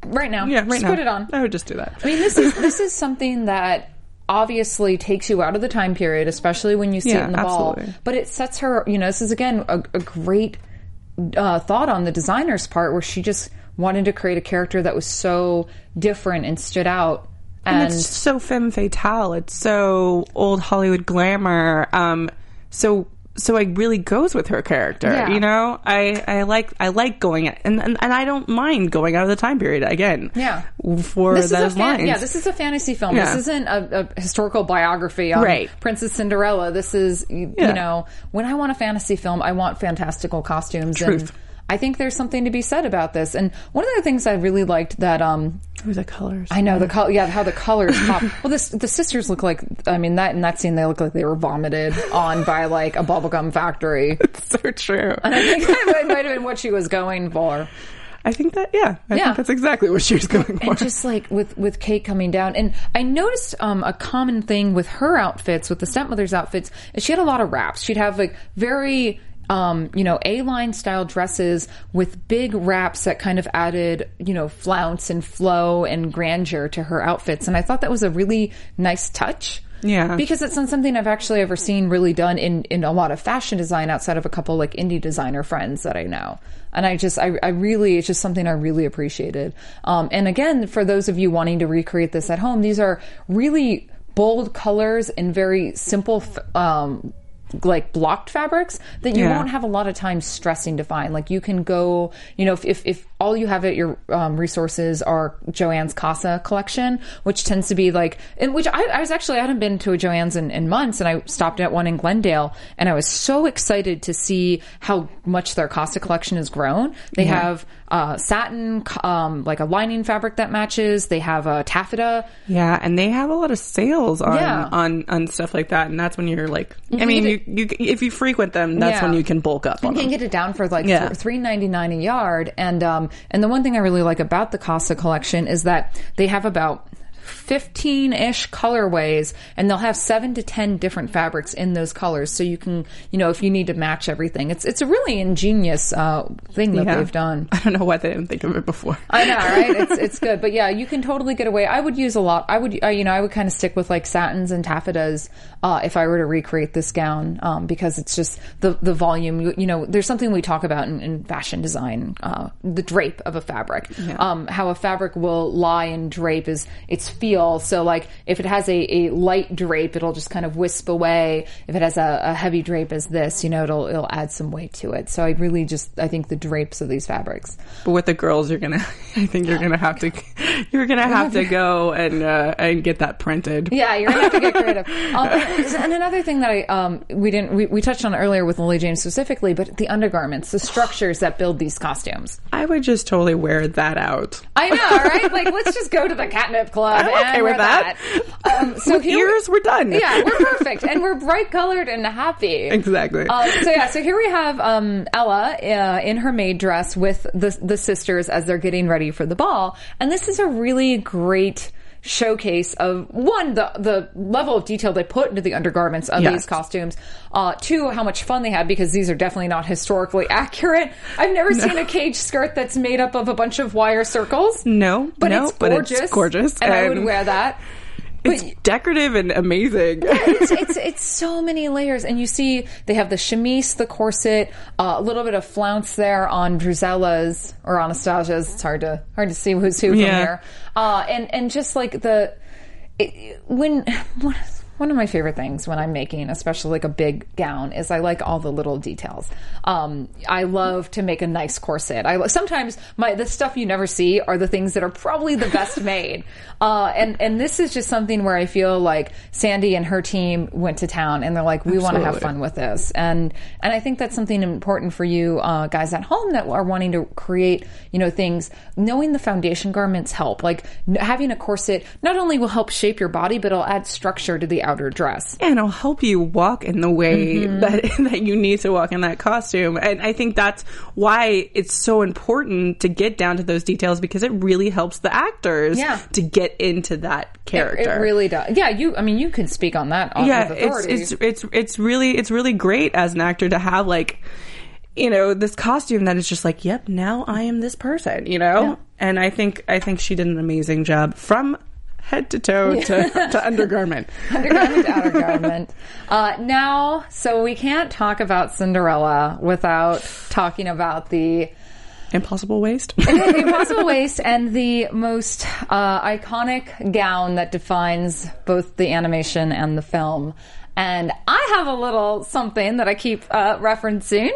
Right now, yeah, right just now. put it on. I would just do that. I mean, this is this is something that obviously takes you out of the time period, especially when you see Yeah, it in the ball. But it sets her. You know, this is again a, a great uh, thought on the designer's part, where she just wanted to create a character that was so different and stood out. and And, it's so femme fatale. It's so old Hollywood glamour. Um, so so it really goes with her character. Yeah. You know, I I like I like going at, and, and and I don't mind going out of the time period again. Yeah. for this is a those fan- lines. yeah, this is a fantasy film. Yeah. This isn't a, a historical biography on Right. Princess Cinderella. This is you, Yeah. you know when I want a fantasy film, I want fantastical costumes. Truth. And I think there's something to be said about this. And one of the things I really liked that um, Who's the colors? I know the color. Yeah, how the colors pop. Well, this, the sisters look like. I mean, that in that scene, they look like they were vomited on by like a bubblegum factory. It's so true. And I think that might have been what she was going for. I think that yeah, I Yeah. think that's exactly what she was going for. And just like with with Kate coming down, and I noticed um, a common thing with her outfits, with the stepmother's outfits, is she had a lot of wraps. She'd have like very. Um, you know, A-line style dresses with big wraps that kind of added, you know, flounce and flow and grandeur to her outfits. And I thought that was a really nice touch. Yeah. Because it's not something I've actually ever seen really done in, in a lot of fashion design outside of a couple like indie designer friends that I know. And I just, I, I really, it's just something I really appreciated. Um, and again, for those of you wanting to recreate this at home, these are really bold colors and very simple, f- um, like blocked fabrics that you Yeah. won't have a lot of time stressing to find. Like you can go, you know, if, if, if all you have at your um, resources are Joann's Casa collection, which tends to be like, in which I, I was actually, I hadn't been to a Joann's in, in months and I stopped at one in Glendale and I was so excited to see how much their Casa collection has grown. They have uh, satin, um, like a lining fabric that matches. They have a taffeta. yeah, and they have a lot of sales on Yeah. on on stuff like that, and that's when you're like, I mean, you, you if you frequent them, that's Yeah. when you can bulk up on You can them. get it down for like Yeah. three ninety nine a yard, and um, and the one thing I really like about the Casa collection is that they have about. 15 ish colorways and they'll have seven to 10 different fabrics in those colors. So you can, you know, if you need to match everything, it's, it's a really ingenious, uh, thing that Yeah. they've done. I don't know why they didn't think of it before. I know, right? It's it's good, but yeah, you can totally get away. I would use a lot. I would, uh, you know, I would kind of stick with like satins and taffetas uh, if I were to recreate this gown um, because it's just the the volume. You, you know, there's something we talk about in, in fashion design, uh, the drape of a fabric, um, how a fabric will lie and drape is its feel. So like if it has a, a light drape, it'll just kind of wisp away. If it has a, a heavy drape as this, you know, it'll it'll add some weight to it. So I really just I think the drapes of these fabrics. But with the girls, you're gonna, I think you're gonna have to, you're gonna have to go and uh, and get that printed. Yeah, you're gonna have to get creative. Um, and another thing that I um, we didn't we, we touched on earlier with Lily James specifically, but the undergarments, the structures that build these costumes. I would just totally wear that out. I know, right? Like, let's just go to the catnip club. I'm okay with that. Um, so With here, ears, we're done. Yeah, we're perfect, and we're bright colored and happy. Exactly. Um, so yeah, so here we have um, Ella uh, in her maid dress with the the sisters as they're getting ready for the ball, and this is a really great showcase of one the the level of detail they put into the undergarments of Yes. these costumes. Uh, two, how much fun they had because these are definitely not historically accurate. I've never seen a cage skirt that's made up of a bunch of wire circles. no, But no, it's gorgeous. But it's gorgeous, and, I would wear that. It's decorative and amazing. it's, it's it's so many layers, and you see they have the chemise, the corset, uh, a little bit of flounce there on Drusella's or Anastasia's. It's hard to hard to see who's who from Yeah. here, uh, and and just like the it, when. One of my favorite things when I'm making, especially like a big gown, is I like all the little details. Um, I love to make a nice corset. I sometimes my the stuff you never see are the things that are probably the best made. Uh, and and this is just something where I feel like Sandy and her team went to town and they're like, we want to have fun with this. And and I think that's something important for you uh, guys at home that are wanting to create, you know, things. Knowing the foundation garments help. Like n- having a corset not only will help shape your body, but it'll add structure to the outer dress. and it'll help you walk in the way Mm-hmm. that that you need to walk in that costume. And I think that's why it's so important to get down to those details because it really helps the actors Yeah. to get into that character. It really does. Yeah, you. I mean, you can speak on that. On, yeah, it's it's it's it's really it's really great as an actor to have like you know this costume that is just like yep now I am this person you know Yeah. and I think I think she did an amazing job from head to toe to, to undergarment. undergarment to outer garment. Uh, now, so we can't talk about Cinderella without talking about the Impossible waist. impossible waist and the most uh, iconic gown that defines both the animation and the film. And I have a little something that I keep uh, referencing.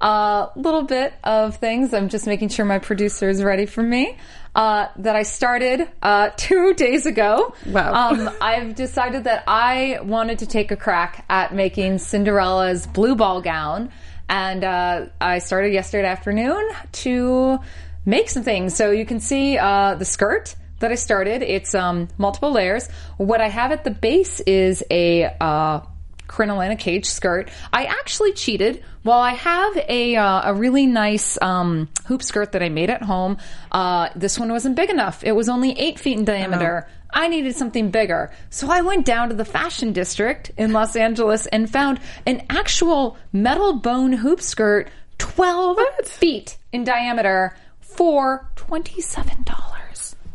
A little bit of things. I'm just making sure my producer is ready for me. Uh, that I started uh, two days ago. Wow. Um, I've decided that I wanted to take a crack at making Cinderella's blue ball gown. And uh, I started yesterday afternoon to make some things. So you can see uh, the skirt that I started. It's um, multiple layers. What I have at the base is a uh, crinoline, a cage skirt. I actually cheated. While I have a uh, a really nice um, hoop skirt that I made at home, uh, this one wasn't big enough. It was only eight feet in diameter. I needed something bigger. So I went down to the fashion district in Los Angeles and found an actual metal bone hoop skirt, 12 feet in diameter for $27.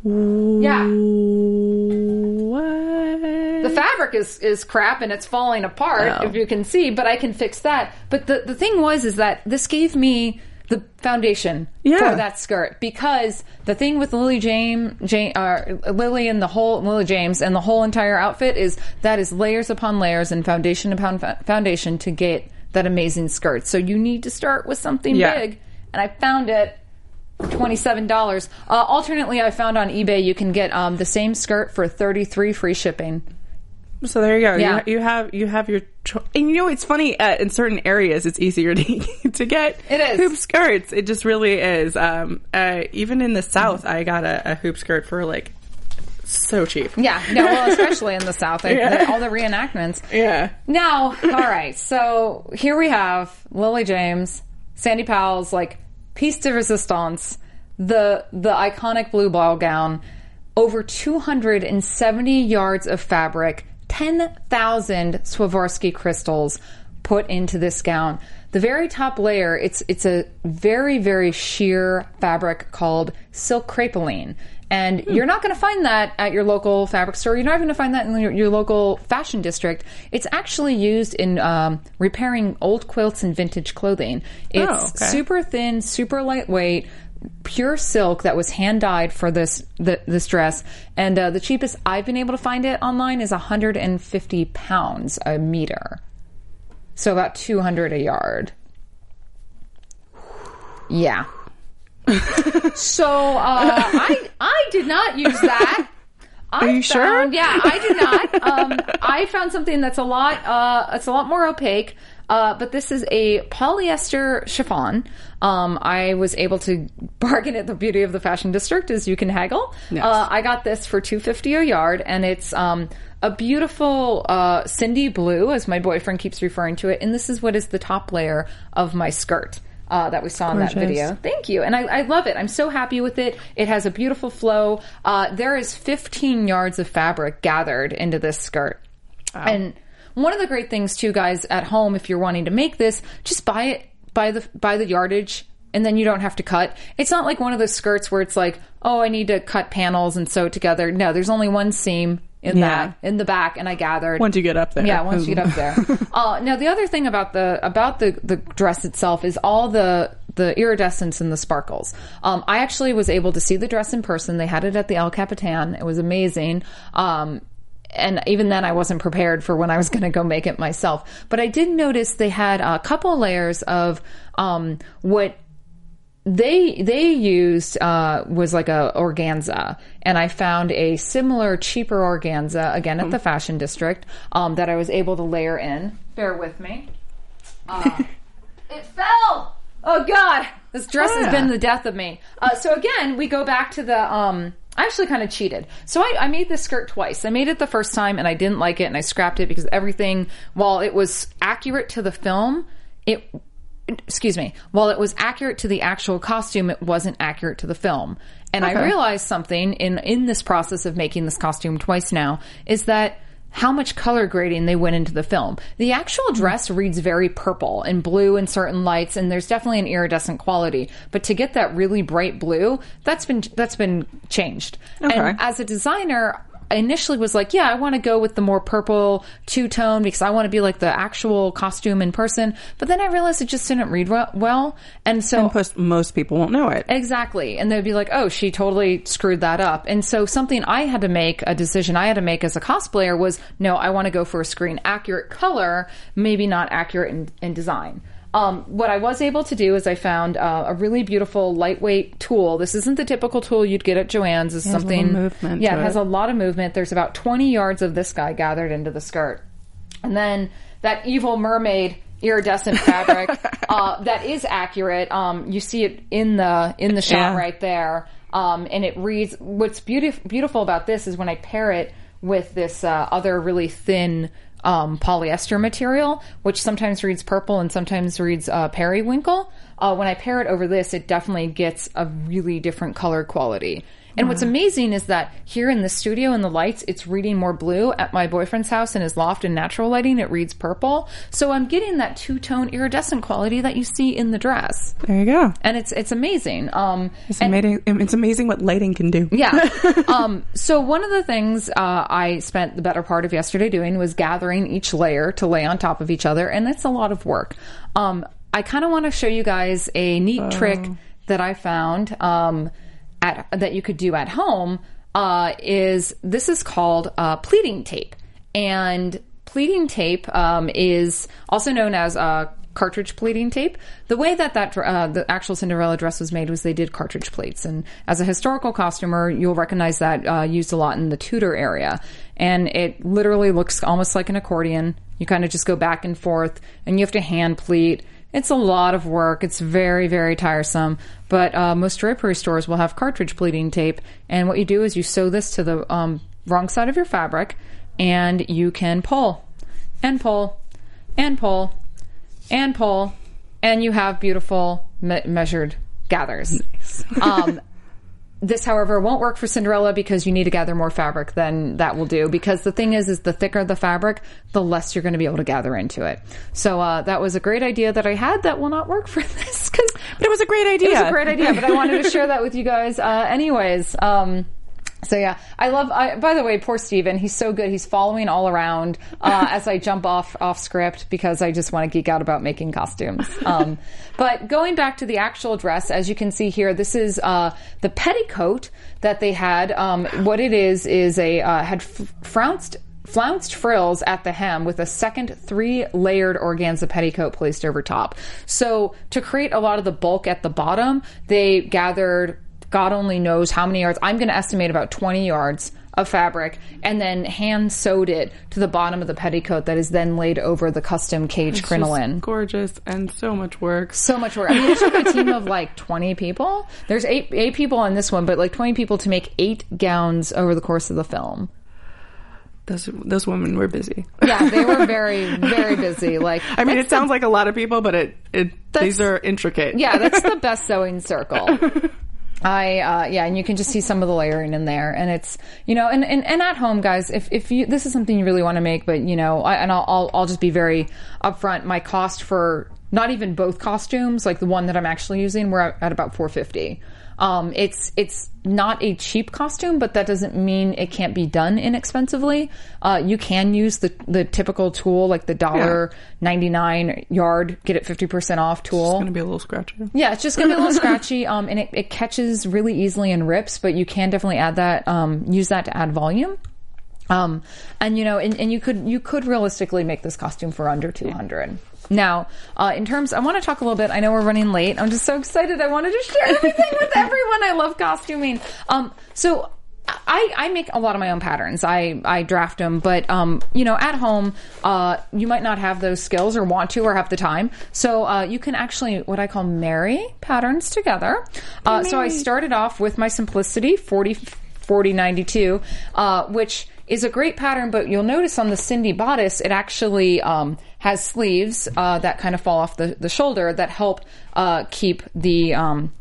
Yeah. What? The fabric is, is crap and it's falling apart, Oh. if you can see, but I can fix that. But the, the thing was, is that this gave me the foundation Yeah. for that skirt because the thing with Lily James, Jane, uh, Lily and the whole Lily James and the whole entire outfit is that is layers upon layers and foundation upon foundation to get that amazing skirt. So you need to start with something Yeah. big, and I found it twenty-seven dollars. Uh, alternately, I found on eBay you can get um, the same skirt for thirty-three free shipping. So there you go. Yeah. You, you have you have your cho- and you know it's funny uh, in certain areas it's easier to to get It is. hoop skirts. It just really is. Um, uh, even in the south, I got a, a hoop skirt for like so cheap. Yeah, no, well, especially in the South, they, Yeah. they- all the reenactments. Yeah. Now, all right, so here we have Lily James, Sandy Powell's like piece de resistance, the the iconic blue ball gown, over 270 yards of fabric, 10,000 Swarovski crystals put into this gown. The very top layer, it's it's a very very sheer fabric called silk crepeline. And you're not going to find that at your local fabric store. You're not going to find that in your, your local fashion district. It's actually used in um, repairing old quilts and vintage clothing. It's Oh, okay. super thin, super lightweight, pure silk that was hand dyed for this th- this dress. And uh, the cheapest I've been able to find it online is 150 pounds a meter, so about 200 a yard. Yeah. So uh, I I did not use that. I Are you sure? Yeah, I did not. Um, I found something that's a lot. Uh, it's a lot more opaque. Uh, but this is a polyester chiffon. Um, I was able to bargain at the beauty of the fashion district is you can haggle. Uh, I got this for two fifty a yard, and it's um, a beautiful uh, Cindy blue, as my boyfriend keeps referring to it. And this is what is the top layer of my skirt. Uh, that we saw in that video. Thank you. And I, I love it. I'm so happy with it. It has a beautiful flow. Uh, there is 15 yards of fabric gathered into this skirt. And one of the great things too, guys, at home, if you're wanting to make this, just buy it by the by the yardage and then you don't have to cut. It's not like one of those skirts where it's like, oh, I need to cut panels and sew it together. No, there's only one seam in Yeah. that in the back, and I gathered Once you get up there. yeah, once you get up there. uh, now, the other thing about the about the the dress itself is all the the iridescence and the sparkles. Um, I actually was able to see the dress in person. They had it at the El Capitan. It was amazing. Um, and even then, I wasn't prepared for when I was going to go make it myself. But I did notice they had a couple layers of um, what they they used uh, was like a organza, and I found a similar cheaper organza again at the fashion district um, that I was able to layer in. Bear with me. Uh, it fell. Oh God, this dress has been the death of me. Uh, so again, we go back to the. Um, I actually kind of cheated. So I, I made this skirt twice. I made it the first time and I didn't like it and I scrapped it because everything, while it was accurate to the film, it excuse me, while it was accurate to the actual costume, it wasn't accurate to the film. And I realized something in in this process of making this costume twice now is that how much color grading they went into the film. The actual hmm. dress reads very purple and blue in certain lights, and there's definitely an iridescent quality. But to get that really bright blue, that's been that's been changed. Okay. And as a designer, I initially was like, yeah, I want to go with the more purple two tone because I want to be like the actual costume in person. But then I realized it just didn't read well- well. And so And most people won't know it. Exactly. And they'd be like, oh, she totally screwed that up. And so something I had to make, a decision I had to make as a cosplayer was, no, I want to go for a screen accurate color, maybe not accurate in, in design. Um, what I was able to do is I found uh, a really beautiful lightweight tulle. This isn't the typical tulle you'd get at Joann's. It's has something movement Yeah, it has it. a lot of movement. There's about 20 yards of this guy gathered into the skirt. And then that evil mermaid iridescent fabric uh, that is accurate. Um, you see it in the in the shot Yeah. right there, um, and it reads. What's beautiful beautiful about this is when I pair it with this uh, other really thin. Um, polyester material, which sometimes reads purple and sometimes reads uh, periwinkle. Uh, when I pair it over this, it definitely gets a really different color quality. And what's amazing is that here in the studio in the lights, it's reading more blue. At my boyfriend's house in his loft in natural lighting, it reads purple. So I'm getting that two tone iridescent quality that you see in the dress, There you go. and it's it's amazing. Um, It's and- amazing. It's amazing what lighting can do. yeah. um, so one of the things uh, I spent the better part of yesterday doing was gathering each layer to lay on top of each other, and it's a lot of work. Um, I kind of want to show you guys a neat trick that I found um, at that you could do at home. Uh, is this is called uh, pleating tape, and pleating tape um, is also known as uh, cartridge pleating tape. The way that that uh, the actual Cinderella dress was made was they did cartridge pleats, and as a historical costumer, you'll recognize that uh, used a lot in the Tudor area, and it literally looks almost like an accordion. You kind of just go back and forth, and you have to hand pleat. It's a lot of work. It's very, very tiresome. But uh, most drapery stores will have cartridge pleating tape, and what you do is you sew this to the um, wrong side of your fabric, and you can pull and pull and pull and pull, and you have beautiful me- measured gathers. um, this, however, won't work for Cinderella because you need to gather more fabric than that will do. Because the thing is, is the thicker the fabric, the less you're going to be able to gather into it. So uh, that was a great idea that I had that will not work for this because But it was a great idea. it was a great idea. But I wanted to share that with you guys, uh, anyways. Um, so yeah, I love. I, by the way, poor Steven, he's so good. He's following all around uh, as I jump off off script because I just want to geek out about making costumes. Um, but going back to the actual dress, as you can see here, this is uh, the petticoat that they had. Um, what it is is a uh, had f- flounced flounced frills at the hem with a second three layered organza petticoat placed over top. So to create a lot of the bulk at the bottom, they gathered God only knows how many yards. I'm going to estimate about 20 yards of fabric and then hand sewed it to the bottom of the petticoat that is then laid over the custom cage It's crinoline. gorgeous and so much work. So much work. I mean, it took a team of like 20 people. There's eight, eight people on this one, but like 20 people to make eight gowns over the course of the film. Those those women were busy. Yeah, they were very, very busy. Like, I mean, it sounds like a lot of people, but it it these are intricate. Yeah, that's the best sewing circle. I uh yeah, and you can just see some of the layering in there, and it's you know, and and, and at home, guys, if if you this is something you really want to make, but you know, I, and I'll, I'll I'll just be very upfront. My cost for not even both costumes, like the one that I'm actually using, we're at, at about four fifty. Um, it's it's not a cheap costume, but that doesn't mean it can't be done inexpensively. Uh, you can use the the typical tulle, like the dollar ninety nine yard, get it fifty percent off tulle. It's gonna be a little scratchy. Yeah, it's just gonna be a little scratchy, um, and it, it catches really easily and rips, but you can definitely add that, um, use that to add volume. Um, and you know, and, and you could you could realistically make this costume for under two hundred. Now, uh, in terms, I want to talk a little bit. I know we're running late. I'm just so excited. I wanted to share everything with everyone. I love costuming. Um, so I, I make a lot of my own patterns. I, I draft them, but um, you know, at home, uh, you might not have those skills or want to or have the time. So uh, you can actually what I call marry patterns together. Uh, so I started off with my Simplicity 40 4092, uh, which is a great pattern, but you'll notice on the Cindy bodice, it actually um, has sleeves uh, that kind of fall off the, the shoulder that help uh, keep the um,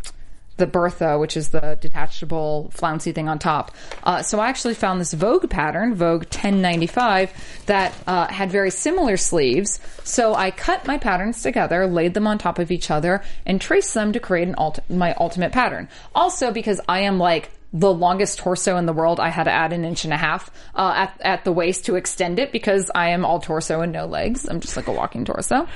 the Bertha, which is the detachable flouncy thing on top. Uh, so I actually found this Vogue pattern, Vogue 1095, that uh, had very similar sleeves. So I cut my patterns together, laid them on top of each other, and traced them to create an ult- my ultimate pattern. Also, because I am like the longest torso in the world, I had to add an inch and a half uh, at at the waist to extend it because I am all torso and no legs. I'm just like a walking torso.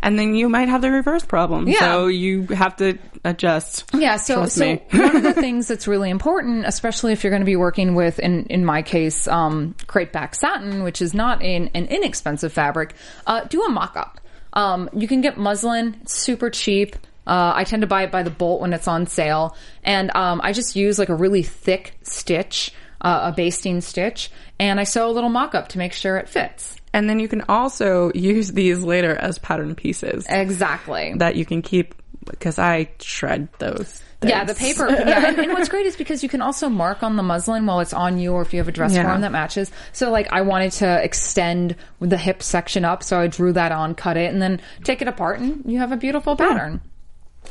And then you might have the reverse problem. Yeah. So you have to adjust. Yeah, so so one of the things that's really important, especially if you're going to be working with, in in my case, um, crepe back satin, which is not an, an inexpensive fabric, uh, do a mock up. Um, you can get muslin; it's super cheap. Uh, I tend to buy it by the bolt when it's on sale, and um, I just use like a really thick stitch, uh, a basting stitch, and I sew a little mock up to make sure it fits. And then you can also use these later as pattern pieces Exactly. that you can keep because I shred those. Yeah, the paper. Yeah, and, and what's great is because you can also mark on the muslin while it's on you, or if you have a dress Yeah. form that matches. So, like, I wanted to extend the hip section up, so I drew that on, cut it, and then take it apart, and you have a beautiful pattern.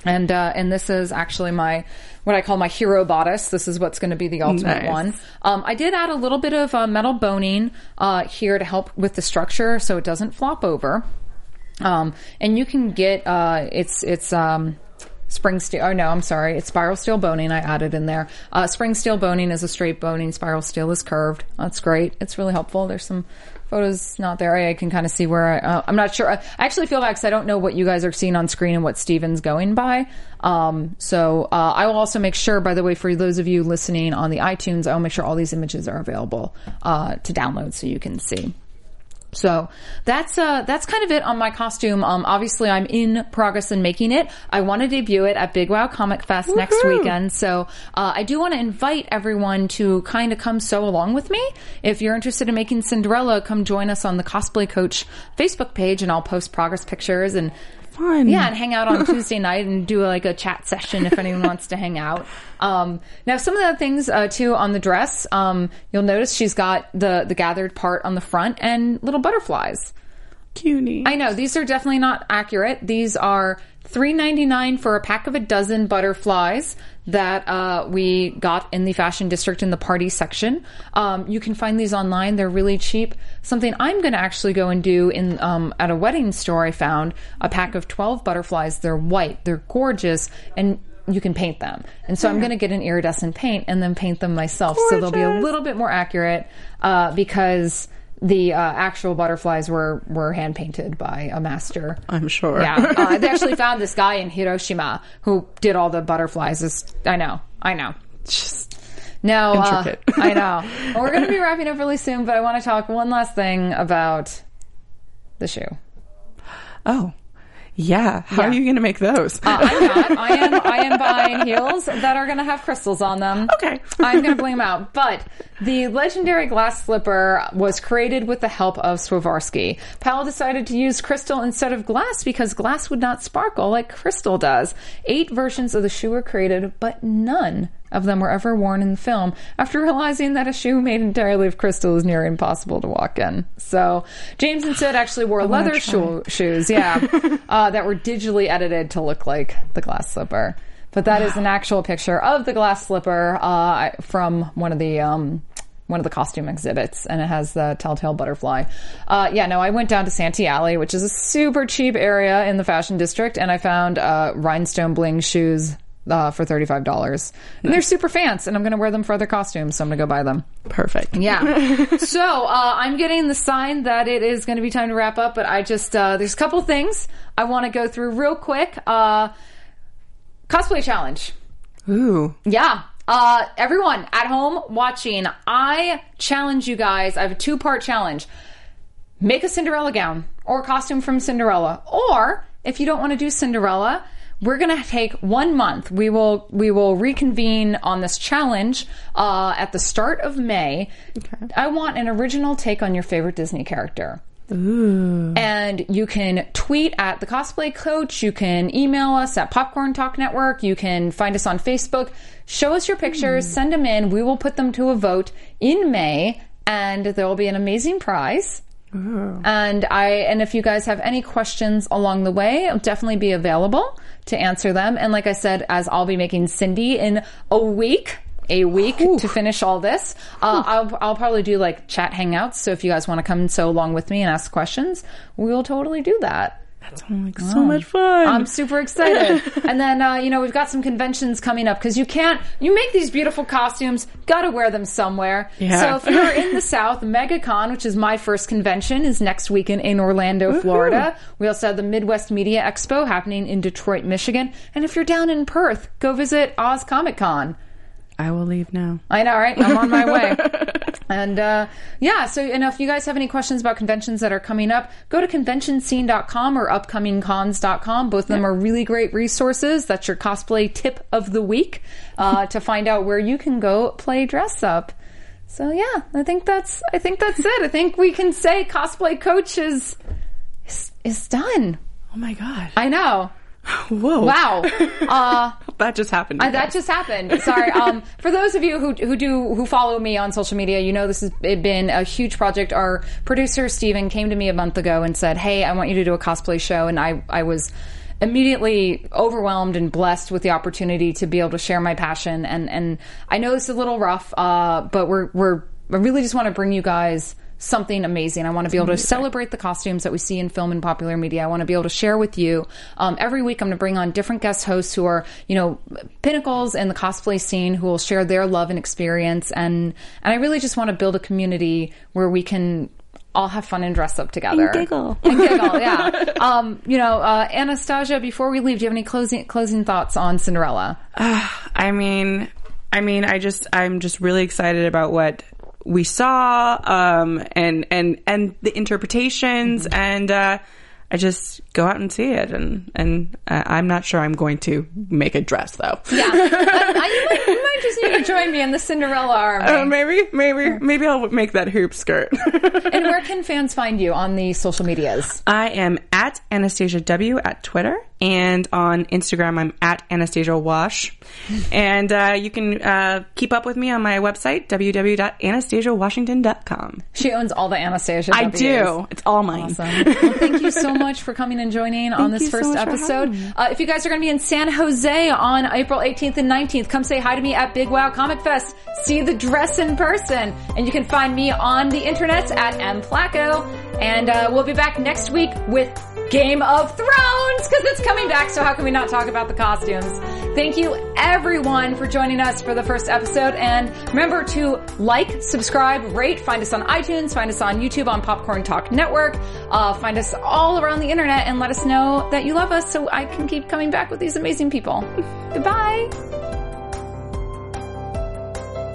And uh, and this is actually my what I call my hero bodice. This is what's going to be the ultimate Nice. one. Um, I did add a little bit of uh, metal boning uh, here to help with the structure, so it doesn't flop over. Um, and you can get uh, it's it's um, spring steel. Oh no, I'm sorry, it's spiral steel boning. I added in there. Uh, spring steel boning is a straight boning. Spiral steel is curved. That's great. It's really helpful. There's some photos not there. I can kind of see where I, uh, I'm not sure. I actually feel bad because I don't know what you guys are seeing on screen and what Steven's going by. Um, so uh, I will also make sure, by the way, for those of you listening on the iTunes, I will make sure all these images are available uh, to download so you can see. So that's uh that's kind of it on my costume. Um, obviously I'm in progress in making it. I want to debut it at Big Wow Comic Fest next weekend. So uh, I do want to invite everyone to kind of come sew along with me. If you're interested in making Cinderella, come join us on the Cosplay Coach Facebook page, and I'll post progress pictures and Fun. yeah, and hang out on Tuesday night and do like a chat session if anyone wants to hang out. Um, now, some of the things uh, too on the dress, um, you'll notice she's got the the gathered part on the front and little butterflies. Cuny. I know these are definitely not accurate. These are three ninety nine for a pack of a dozen butterflies that uh, we got in the fashion district in the party section. Um, you can find these online; they're really cheap. Something I'm going to actually go and do in um, at a wedding store. I found a pack of twelve butterflies. They're white, they're gorgeous, and you can paint them. And so I'm going to get an iridescent paint and then paint them myself. So they'll be a little bit more accurate uh, because the uh, actual butterflies were were hand painted by a master. I'm sure. Yeah, uh, they actually found this guy in Hiroshima who did all the butterflies. It's, I know, I know. Just No, uh, I know. Well, we're going to be wrapping up really soon, but I want to talk one last thing about the shoe. oh. Yeah. How Yeah. are you going to make those? Uh, I'm not. I am. I am buying heels that are going to have crystals on them. Okay. I'm going to bling them out. But the legendary glass slipper was created with the help of Swarovski. Powell decided to use crystal instead of glass because glass would not sparkle like crystal does. Eight versions of the shoe were created, but none of them were ever worn in the film after realizing that a shoe made entirely of crystal is near impossible to walk in. So James and Sid actually wore leather shoe, shoes, yeah, uh, that were digitally edited to look like the glass slipper. But that is an actual picture of the glass slipper uh, from one of the um, one of the costume exhibits, and it has the telltale butterfly. Uh, yeah, no, I went down to Santee Alley, which is a super cheap area in the fashion district, and I found uh, rhinestone bling shoes. Uh, for thirty five dollars, and they're super fancy, and I'm going to wear them for other costumes, so I'm going to go buy them. Perfect. Yeah. so uh, I'm getting the sign that it is going to be time to wrap up, but I just uh, there's a couple things I want to go through real quick. Uh, cosplay challenge. Ooh. Yeah. Uh, everyone at home watching, I challenge you guys. I have a two part challenge. Make a Cinderella gown or a costume from Cinderella. Or if you don't want to do Cinderella, we're gonna take one month. We will we will reconvene on this challenge uh, at the start of May. I want an original take on your favorite Disney character. And you can tweet at the cosplay coach. You can email us at Popcorn Talk Network. You can find us on Facebook. Show us your pictures, send them in. We will put them to a vote in May, and there will be an amazing prize. And I and if you guys have any questions along the way, I'll definitely be available to answer them. And like I said, as I'll be making Cindy in a week, a week to finish all this, uh, I'll I'll probably do like chat hangouts. So if you guys want to come so along with me and ask questions, we will totally do that. That sounds like so much fun. I'm super excited. and then, uh, you know, we've got some conventions coming up because you can't, you make these beautiful costumes, gotta wear them somewhere. Yeah. So if you're in the South, MegaCon, which is my first convention, is next weekend in Orlando, Florida. We also have the Midwest Media Expo happening in Detroit, Michigan. And if you're down in Perth, go visit Oz Comic Con. I will leave now. I know, right? I'm on my way. And uh, yeah, so you know, if you guys have any questions about conventions that are coming up, go to conventionscene.com or upcomingcons.com. Both of them are really great resources. That's your cosplay tip of the week uh, to find out where you can go play dress up. So yeah, I think that's I think that's it. I think we can say cosplay coach is is, is done. Oh my god. I know. Whoa. Wow. Uh, That just happened. uh, that just happened. Sorry. Um, for those of you who who do who follow me on social media, you know this has been a huge project. Our producer Steven came to me a month ago and said, "Hey, I want you to do a cosplay show," and I I was immediately overwhelmed and blessed with the opportunity to be able to share my passion. And and I know it's a little rough, uh, but we're we're I really just want to bring you guys something amazing. I want to be able to celebrate the costumes that we see in film and popular media. I want to be able to share with you. Um, every week, I'm going to bring on different guest hosts who are, you know, pinnacles in the cosplay scene who will share their love and experience. And and I really just want to build a community where we can all have fun and dress up together. And giggle. And giggle, yeah. Um, you know, uh, Anastasia, before we leave, do you have any closing closing thoughts on Cinderella? I mean, I mean, I just, I'm just really excited about what we saw, um, and and and the interpretations, and uh, I just go out and see it, and and uh, I'm not sure I'm going to make a dress though. Yeah. Uh, you, join me in the Cinderella army. Uh, maybe, maybe, maybe I'll make that hoop skirt. and where can fans find you on the social medias? I am at Anastasia W at Twitter and on Instagram I'm at Anastasia Wash. And uh, you can uh, keep up with me on my website www.anastasiawashington.com. She owns all the Anastasia. I W's. do. It's all mine. Awesome. Well, thank you so much for coming and joining on Thank this you so first episode. Uh, if you guys are going to be in San Jose on April 18th and 19th, come say hi to me at Big Wow Comic Fest. See the dress in person. And you can find me on the internet at M Placko. And uh, we'll be back next week with Game of Thrones because it's coming back. So how can we not talk about the costumes? Thank you everyone for joining us for the first episode. And remember to like, subscribe, rate, find us on iTunes, find us on YouTube on Popcorn Talk Network, uh, find us all around the internet and let us know that you love us so I can keep coming back with these amazing people. Goodbye.